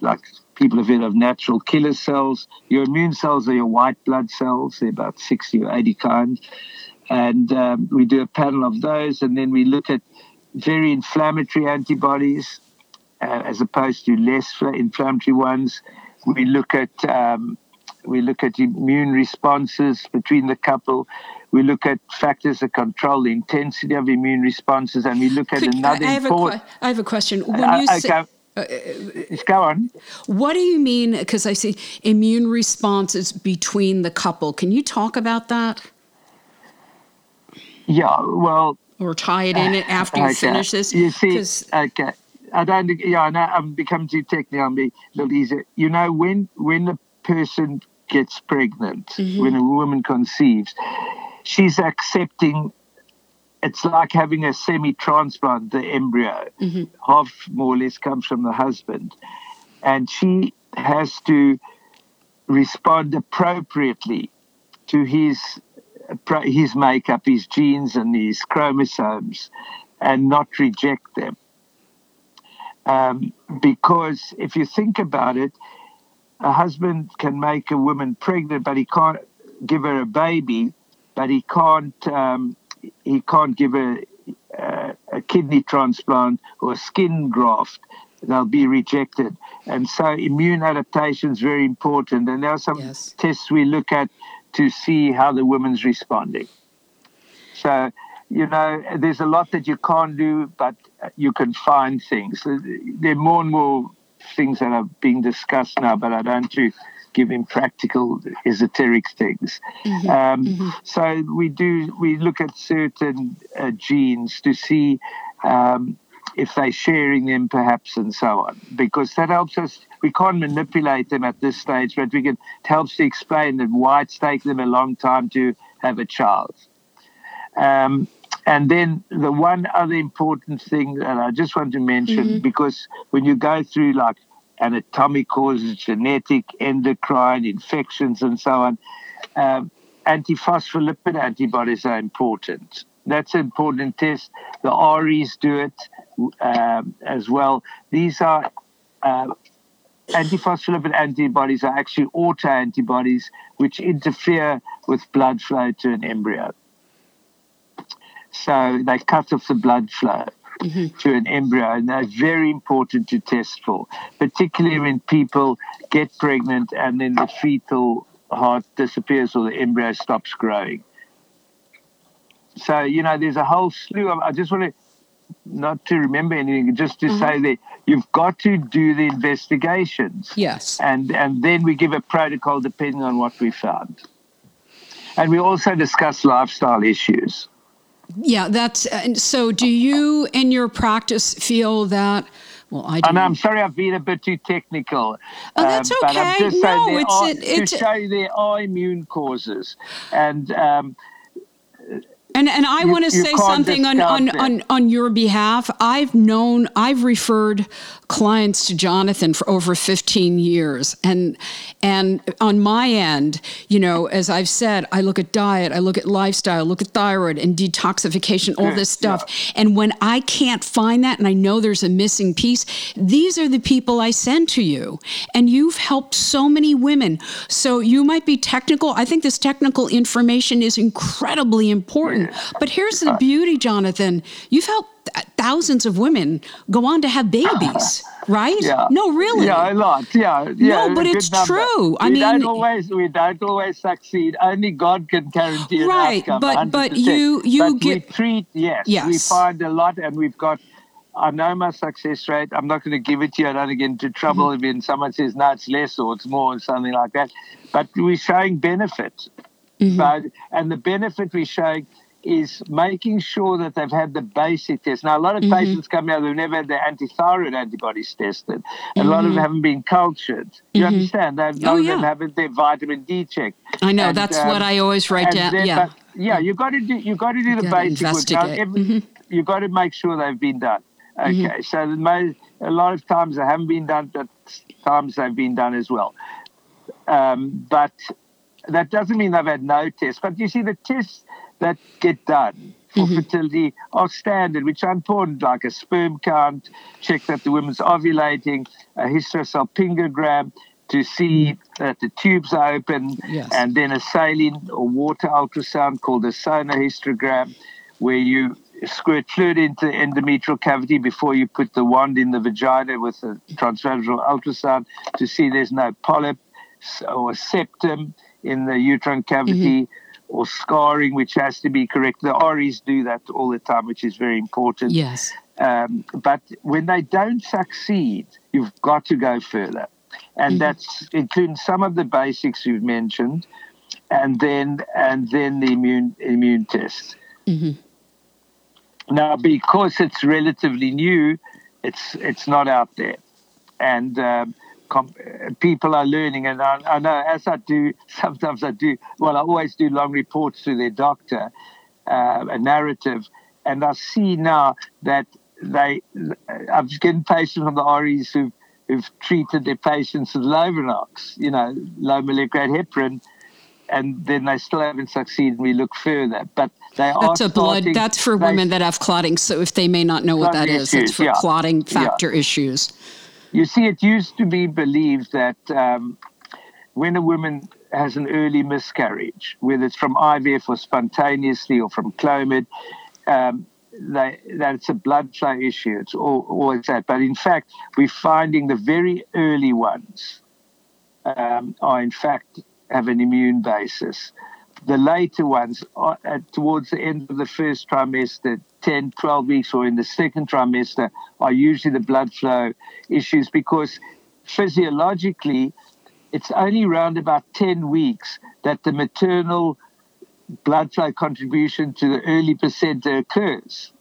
like people have heard of natural killer cells. Your immune cells are your white blood cells, they're about 60 or 80 kinds. And um, we do a panel of those, and then we look at very inflammatory antibodies uh, as opposed to less inflammatory ones. We look at um, we look at immune responses between the couple. We look at factors that control the intensity of immune responses, and we look at another. I have, important, I have a question. When uh, you okay. say, uh, go on. What do you mean? Because I see immune responses between the couple. Can you talk about that? Yeah, well. Or tie it in it after you okay. finish this? You see, okay. I don't. Yeah, I know. I'm becoming too technical. I'm be a. You know, when when a person gets pregnant, mm-hmm. when a woman conceives, she's accepting. It's like having a semi-transplant. The embryo, mm-hmm. half more or less, comes from the husband, and she has to respond appropriately to his his makeup, his genes, and his chromosomes, and not reject them. Um, because if you think about it, a husband can make a woman pregnant, but he can't give her a baby, but he can't um, he can't give uh, a kidney transplant or a skin graft. They'll be rejected, and so immune adaptation is very important. And there are some yes. tests we look at to see how the woman's responding. So you know, there's a lot that you can't do, but you can find things. There are more and more things that are being discussed now, but I don't to give him practical esoteric things. Mm-hmm. Um, mm-hmm. So we do we look at certain uh, genes to see um, if they're sharing them, perhaps, and so on, because that helps us. We can't manipulate them at this stage, but we can. It helps to explain them why it's taken them a long time to have a child. Um, and then the one other important thing that I just want to mention, mm-hmm. because when you go through like anatomic causes, genetic, endocrine, infections, and so on, um, antiphospholipid antibodies are important. That's an important test. The REs do it um, as well. These are uh, antiphospholipid antibodies are actually auto antibodies which interfere with blood flow to an embryo. So they cut off the blood flow mm-hmm. to an embryo, and they're very important to test for, particularly when people get pregnant and then the fetal heart disappears or the embryo stops growing. So, you know, there's a whole slew of, I just want to, not to remember anything, just to mm-hmm. say that you've got to do the investigations. Yes. And, and then we give a protocol depending on what we found. And we also discuss lifestyle issues. Yeah, that's so. Do you, in your practice, feel that? Well, I do. And I'm sorry, I've been a bit too technical. Oh, that's okay. But I'm just no, saying it's, are, it, it's to show there are immune causes, and um, and and I want to say something on, on, on, on your behalf. I've known, I've referred clients to Jonathan for over 15 years. And and on my end, you know, as I've said, I look at diet, I look at lifestyle, look at thyroid and detoxification, all this stuff. Yeah. And when I can't find that and I know there's a missing piece, these are the people I send to you. And you've helped so many women. So you might be technical. I think this technical information is incredibly important. But here's the beauty, Jonathan. You've helped thousands of women go on to have babies, right? Yeah. No, really. Yeah, a lot. Yeah. yeah no, but it's number. true. We I mean, don't always we don't always succeed. Only God can guarantee an right, outcome. But 100%. but you you but get we treat yes, yes. We find a lot, and we've got. I know my success rate. I'm not going to give it to you. I don't get into trouble mm-hmm. when someone says no, it's less or it's more or something like that. But we're showing benefit. Mm-hmm. But and the benefit we're showing is making sure that they've had the basic test. Now, a lot of mm-hmm. patients come out who've never had their antithyroid antibodies tested. Mm-hmm. A lot of them mm-hmm. haven't been cultured. You mm-hmm. understand? They've, oh, yeah. them haven't their vitamin D checked. I know and, that's um, what I always write down. Yeah, but, yeah. you've got to do. you've got to do the basic work. Now, every, mm-hmm. you got to make sure they've been done. Mm-hmm. Okay, so most, a lot of times they haven't been done, but times they've been done as well. Um, but that doesn't mean they've had no tests, but you see the tests that get done for mm-hmm. fertility are standard, which are important, like a sperm count, check that the woman's ovulating, a hysterosalpingogram to see that the tubes are open, yes. and then a saline or water ultrasound called a sonohysterogram, where you squirt fluid into the endometrial cavity before you put the wand in the vagina with a transvaginal ultrasound to see there's no polyp or septum in the uterine cavity. Mm-hmm or scarring, which has to be correct. The REs do that all the time, which is very important. Yes. Um, but when they don't succeed, you've got to go further. And mm-hmm. that's including some of the basics you've mentioned, and then and then the immune immune tests. Mm-hmm. Now, because it's relatively new, it's it's not out there, and um, com- people are learning. And I, I, know as I do, sometimes I do. Well, I always do long reports to their doctor, uh, a narrative, and I see now that they. I'm getting patients from the REs who've who've treated their patients with Lovenox, you know, low molecular heparin and then they still haven't succeeded. We look further, but they that's are. a blood. That's for women that have clotting. So if they may not know what that is, issues, it's for yeah. clotting factor yeah. issues. You see, it used to be believed that um, when a woman has an early miscarriage, whether it's from IVF or spontaneously or from Clomid, um, they, that it's a blood flow issue. It's all, always that. But in fact, we're finding the very early ones um, are in fact have an immune basis. The later ones, are, towards the end of the first trimester, 10, 12 weeks, or in the second trimester, are usually the blood flow issues because physiologically, it's only around about 10 weeks that the maternal blood flow contribution to the early placenta occurs.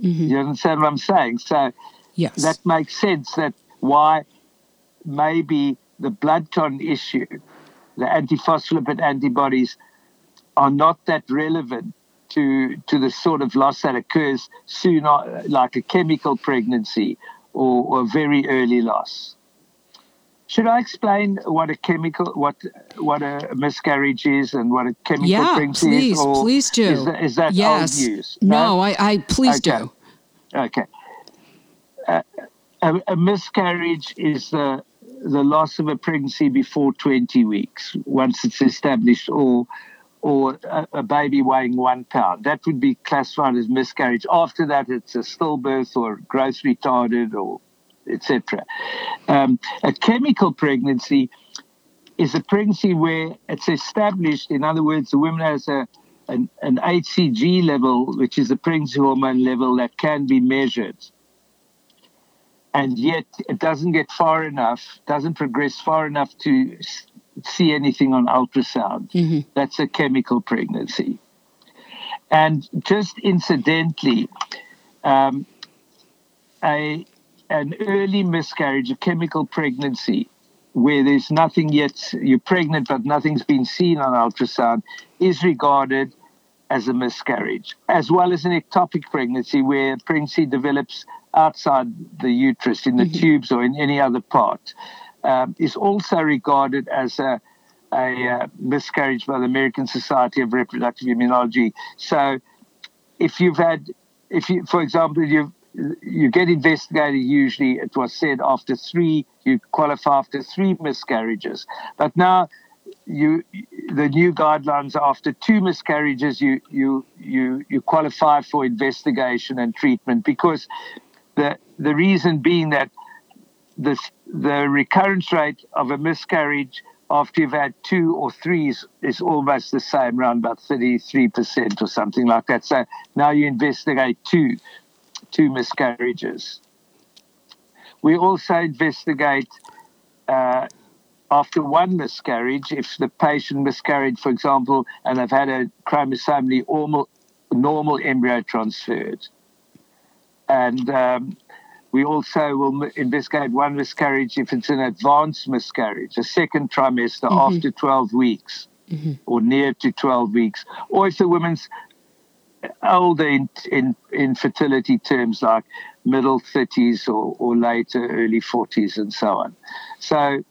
Mm-hmm. You understand what I'm saying? So yes. that makes sense that why maybe the blood clot issue the antiphospholipid antibodies are not that relevant to to the sort of loss that occurs soon, uh, like a chemical pregnancy or, or very early loss. Should I explain what a chemical, what what a miscarriage is, and what a chemical yeah, pregnancy please, is? Yeah, please do. Is that, is that yes. old news? No, no I, I please okay. do. Okay. Uh, a, a, miscarriage is the the loss of a pregnancy before 20 weeks, once it's established, or or a, a, baby weighing one pound. That would be classified as miscarriage. After that, it's a stillbirth or growth retarded or etc. Um, a chemical pregnancy is a pregnancy where it's established. In other words, the woman has a an, an HCG level, which is a pregnancy hormone level that can be measured and yet it doesn't get far enough, doesn't progress far enough to see anything on ultrasound. Mm-hmm. That's a chemical pregnancy. And just incidentally, um, a an early miscarriage, a chemical pregnancy, where there's nothing yet, you're pregnant but nothing's been seen on ultrasound, is regarded as a miscarriage, as well as an ectopic pregnancy, where pregnancy develops outside the uterus, in the mm-hmm. tubes, or in any other part, is also regarded as a, a uh, miscarriage by the American Society of Reproductive Immunology. So, if you've had, if you, for example, you you get investigated. Usually, it was said after three, you qualify after three miscarriages. But now, you the new guidelines after two miscarriages, you you you you qualify for investigation and treatment because the, the reason being that the, the recurrence rate of a miscarriage after you've had two or three is, is almost the same, around about 33% or something like that. So now you investigate two, two miscarriages. We also investigate uh, after one miscarriage, if the patient miscarried, for example, and they've had a chromosomally normal, normal embryo transferred. And um, we also will investigate one miscarriage if it's an advanced miscarriage, a second trimester mm-hmm. after 12 weeks mm-hmm. or near to 12 weeks, or if the woman's older in, in, in fertility terms like middle 30s or, or later early 40s and so on. So,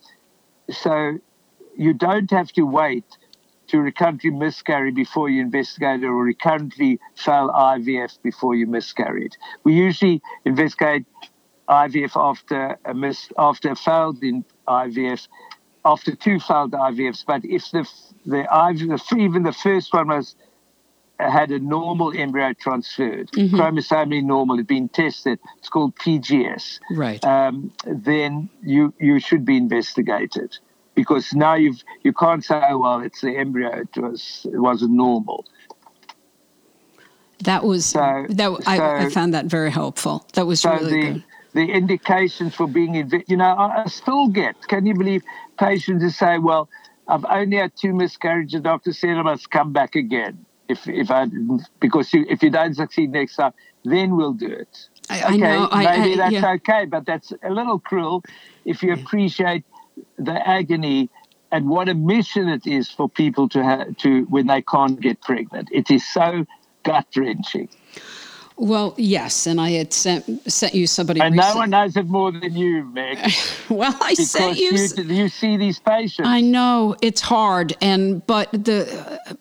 so you don't have to wait to recurrently miscarry before you investigate or recurrently fail IVF before you miscarried. We usually investigate IVF after a mis- after a failed in IVF, after two failed IVFs. But if the the IVF, even the first one was had a normal embryo transferred, mm-hmm. chromosomally normal, had been tested. It's called PGS. Right. Um, then you you should be investigated because now you've you can't say, oh, well, it's the embryo. It was it wasn't normal. That was so, that. So, I, I, found that very helpful. That was so really the, good. The indications for being, you know, I, I still get. Can you believe patients who say, "Well, I've only had two miscarriages. The doctor said I must come back again." if if I because you, if you don't succeed next time, then we'll do it. I, okay, I know, maybe I, that's yeah. okay, but that's a little cruel if you appreciate the agony and what a mission it is for people to have to when they can't get pregnant. It is so gut wrenching. Well, yes, and I had sent sent you somebody. And recently. no one knows it more than you, Meg. well, I sent you. you. You see these patients. I know it's hard, and but the. Uh,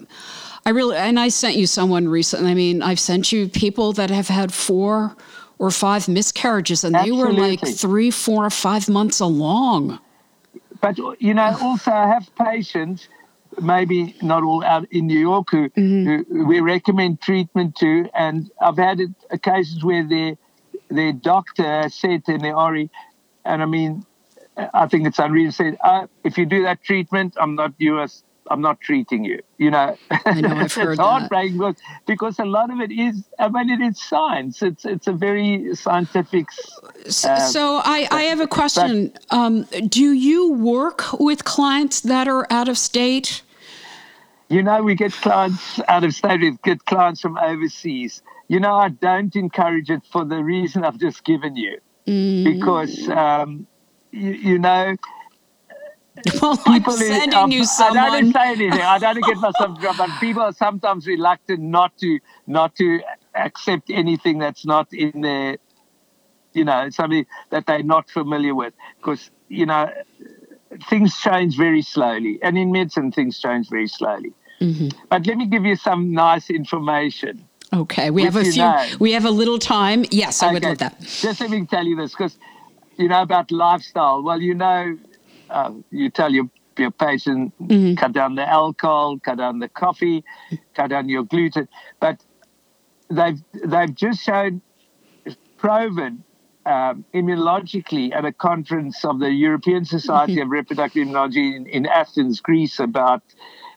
I really, and I sent you someone recently. I mean, I've sent you people that have had four or five miscarriages, and Absolutely. they were like three, four, or five months along. But, you know, also I have patients, maybe not all out in New York, who, mm-hmm. who we recommend treatment to. And I've had occasions where their, their doctor said to the RE, and I mean, I think it's unreasonable, said, uh, if you do that treatment, I'm not US I'm not treating you. You know, I know I've heard it's heartbreaking because, because a lot of it is. I mean, it is science. It's it's a very scientific. Uh, so I I have a question. But, um, do you work with clients that are out of state? You know, we get clients out of state. We get clients from overseas. You know, I don't encourage it for the reason I've just given you, mm. because um, you, you know Well, people I'm sending um, you someone. I don't say anything. I don't get myself dropped. But people are sometimes reluctant not to not to accept anything that's not in their, you know, something that they're not familiar with. Because you know, things change very slowly, and in medicine, things change very slowly. Mm-hmm. But let me give you some nice information. Okay, we have a few. Know. We have a little time. Yes, I okay. would love that. Just let me tell you this, because you know about lifestyle. Well, you know uh, you tell your your patient mm-hmm. cut down the alcohol, cut down the coffee, cut down your gluten. But they've they've just shown proven um, immunologically at a conference of the European Society of Reproductive Immunology in, in Athens, Greece, about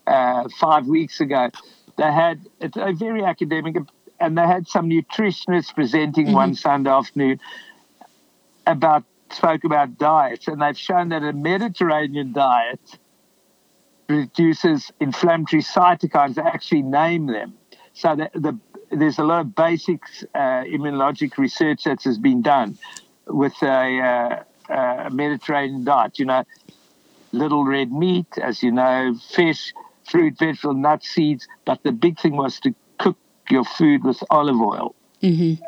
uh, five weeks ago. They had a very academic, and they had some nutritionists presenting mm-hmm. one Sunday afternoon about spoke about diets, and they've shown that a Mediterranean diet reduces inflammatory cytokines. They actually name them. So the, the, there's a lot of basic uh, immunologic research that has been done with a, uh, a Mediterranean diet. You know, little red meat, as you know, fish, fruit, vegetable, nuts, seeds. But the big thing was to cook your food with olive oil. Mm-hmm.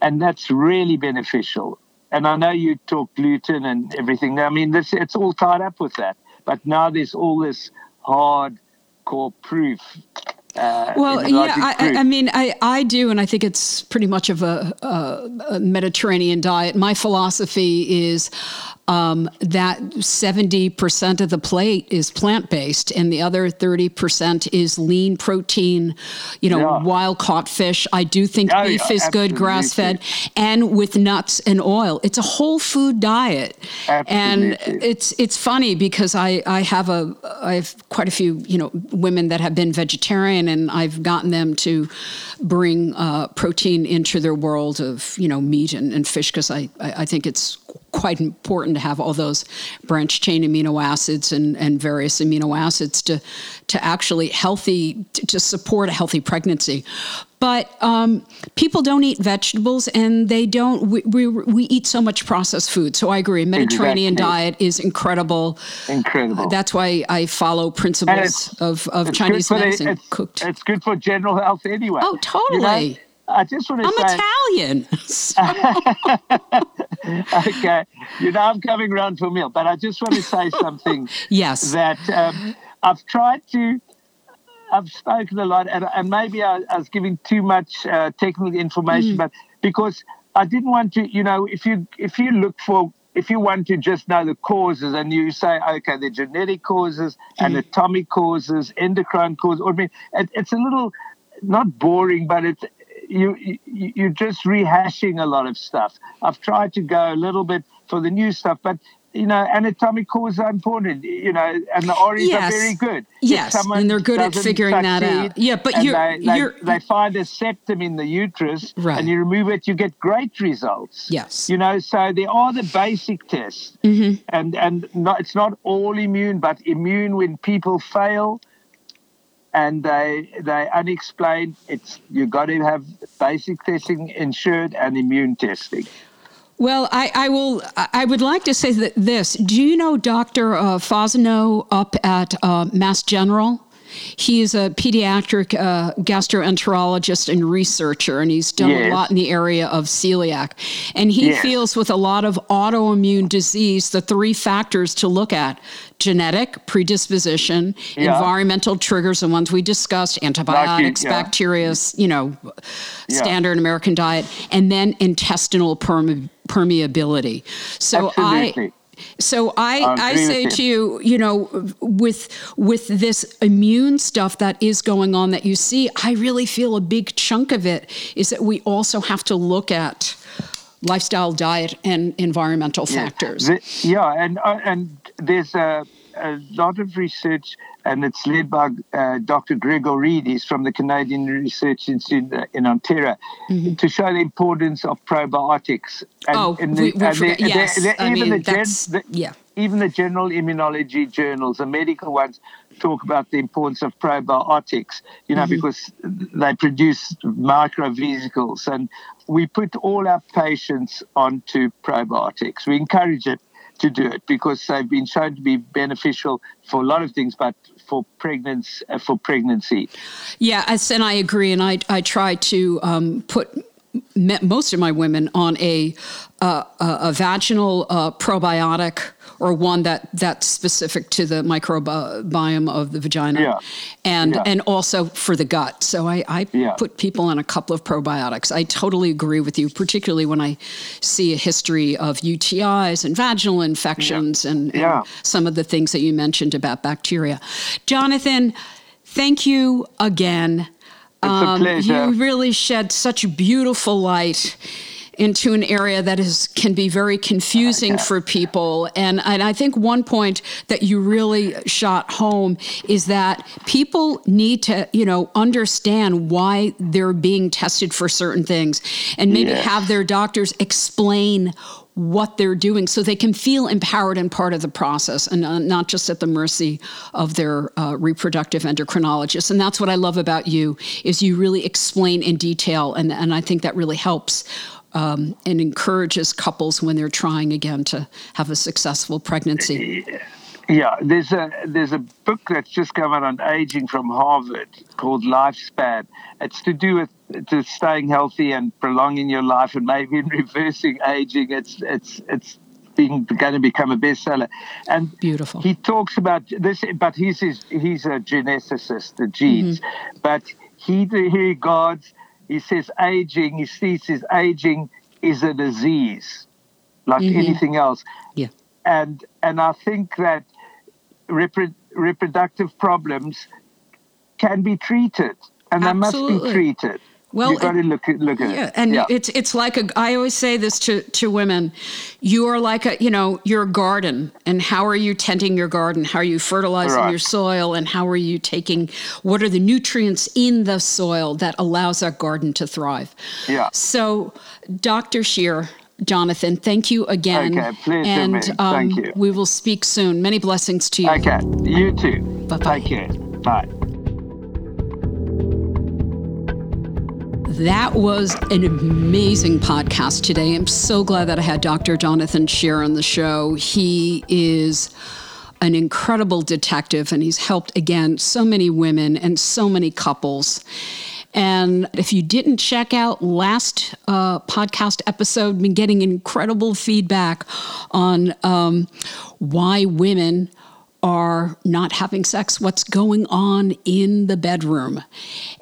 And that's really beneficial and I know you talk gluten and everything. I mean, this it's all tied up with that. But now there's all this hardcore proof. Uh, well, yeah, I, I, mean, I, I do, and I think it's pretty much of a, a, a Mediterranean diet. My philosophy is um, that 70% of the plate is plant based and the other 30% is lean protein, you know, yeah. wild caught fish. I do think oh, beef yeah, is good, grass fed, and with nuts and oil. It's a whole food diet. Absolutely. And it's it's funny because I, I have a I have quite a few, you know, women that have been vegetarian and I've gotten them to bring uh, protein into their world of, you know, meat and, and fish because I, I, I think it's quite important to have all those branched chain amino acids and, and various amino acids to, to actually healthy, to support a healthy pregnancy. But um, people don't eat vegetables and they don't, we, we, we, eat so much processed food. So I agree. Mediterranean exactly. diet is incredible. Incredible. That's why I follow principles of, of Chinese medicine it's, cooked. It's good for general health anyway. Oh, totally. You know? I just want to I'm say. Italian. okay. You know, I'm coming around for a meal, but I just want to say something. yes. That um, I've tried to. I've spoken a lot, and, and maybe I, I was giving too much uh, technical information, mm. but because I didn't want to, you know, if you if you look for if you want to just know the causes and you say, okay, the genetic causes, mm. anatomic causes, endocrine causes, I mean, it, it's a little not boring, but it's you, you you're just rehashing a lot of stuff. I've tried to go a little bit for the new stuff, but you know, anatomic causes are important, you know, and the REs yes. are very good. Yes, and they're good at figuring succeed, that out. Yeah, but you're, they, they, you're, they, find a septum in the uterus right. and you remove it, you get great results. Yes. You know, so there are the basic tests. Mm-hmm. And, and not, it's not all immune, but immune when people fail and they they unexplained it's you got to have basic testing insured and immune testing well, I, I, will. I would like to say that this. Do you know Dr. Uh, Fasano up at uh, Mass General? He is a pediatric uh, gastroenterologist and researcher, and he's done yes. a lot in the area of celiac. And he yes. feels with a lot of autoimmune disease, the three factors to look at genetic predisposition, yeah. environmental triggers, the ones we discussed, antibiotics, yeah. bacteria, you know, yeah. standard American diet, and then intestinal perme- permeability. So Absolutely. I so I, I say to you, you know, with with this immune stuff that is going on that you see, I really feel a big chunk of it is that we also have to look at lifestyle, diet, and environmental factors. Yeah, the, yeah and uh, and there's a, a lot of research and it's led by uh, Dr. Gregor Reid from the Canadian Research Institute in Ontario mm-hmm. to show the importance of probiotics. And, oh, and the, we, we forget, the, yes. I mean, the, yeah. Even the general immunology journals, the medical ones, talk about the importance of probiotics, you know, mm-hmm. because they produce microvesicles. And we put all our patients onto probiotics. We encourage it to do it because they've been shown to be beneficial for a lot of things, but for pregnancy, for pregnancy. Yeah, and I agree, and I I try to um, put most of my women on a uh, a, vaginal uh, probiotic or one that that's specific to the microbiome of the vagina, yeah. and yeah. and also for the gut. So I, I yeah. put people on a couple of probiotics. I totally agree with you, particularly when I see a history of UTIs and vaginal infections and, and some of the things that you mentioned about bacteria. Jonathan, thank you again. Um, you really shed such beautiful light into an area that is can be very confusing for people. And, and I think one point that you really shot home is that people need to, you know, understand why they're being tested for certain things and maybe yes. have their doctors explain what they're doing so they can feel empowered and part of the process and uh, not just at the mercy of their uh, reproductive endocrinologist and that's what i love about you is you really explain in detail and, and i think that really helps um, and encourages couples when they're trying again to have a successful pregnancy. Yeah, there's a there's a book that's just come out on aging from Harvard called Lifespan. It's to do with to staying healthy and prolonging your life and maybe reversing aging. It's it's it's being going to become a bestseller. And beautiful. He talks about this, but he's his, he's a geneticist, the genes, mm-hmm. but he he regards he says aging, he sees his aging is a disease, like mm-hmm. anything else. Yeah. And and I think that repro- reproductive problems can be treated, and Absolutely. they must be treated. Well, you've got to look at look at yeah, it. and yeah. it's it's like a. I always say this to to women, you are like a you know your garden, and how are you tending your garden? How are you fertilizing right. your soil, and how are you taking what are the nutrients in the soil that allows our garden to thrive? Yeah. So, Dr. Scher, Jonathan, thank you again. Okay, please and um, thank you. We will speak soon. Many blessings to you. Okay, you too. Bye bye. Take care. Bye. That was an amazing podcast today. I'm so glad that I had Dr. Jonathan Scher on the show. He is an incredible detective and he's helped, again, so many women and so many couples. And if you didn't check out last uh, podcast episode, been getting incredible feedback on um, why women are not having sex, what's going on in the bedroom.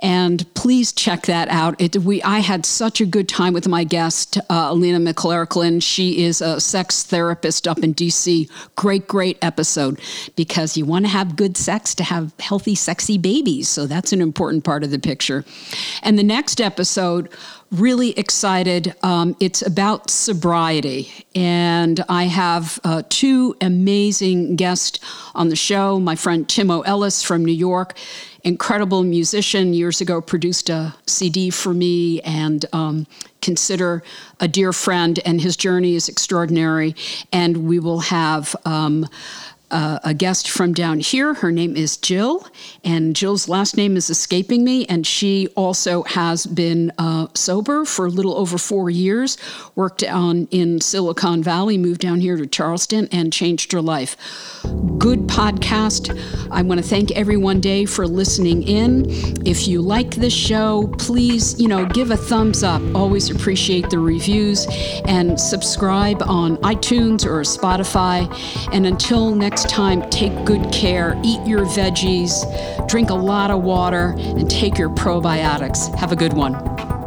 And please check that out. It, we, I had such a good time with my guest, uh, Alina McClarklin. She is a sex therapist up in DC. Great, great episode because you want to have good sex to have healthy, sexy babies. So that's an important part of the picture. And the next episode, really excited. Um, it's about sobriety. And I have uh, two amazing guests on the show. My friend Timo Ellis from New York, incredible musician, years ago produced a CD for me and um, consider a dear friend, and his journey is extraordinary. And we will have. Um, uh, a guest from down here. Her name is Jill, and Jill's last name is escaping me. And she also has been uh, sober for a little over four years, worked on in Silicon Valley, moved down here to Charleston, and changed her life. Good podcast. I want to thank everyone day for listening in. If you like this show, please, you know, give a thumbs up. Always appreciate the reviews and subscribe on iTunes or Spotify. And until next time, take good care, eat your veggies, drink a lot of water, and take your probiotics. Have a good one.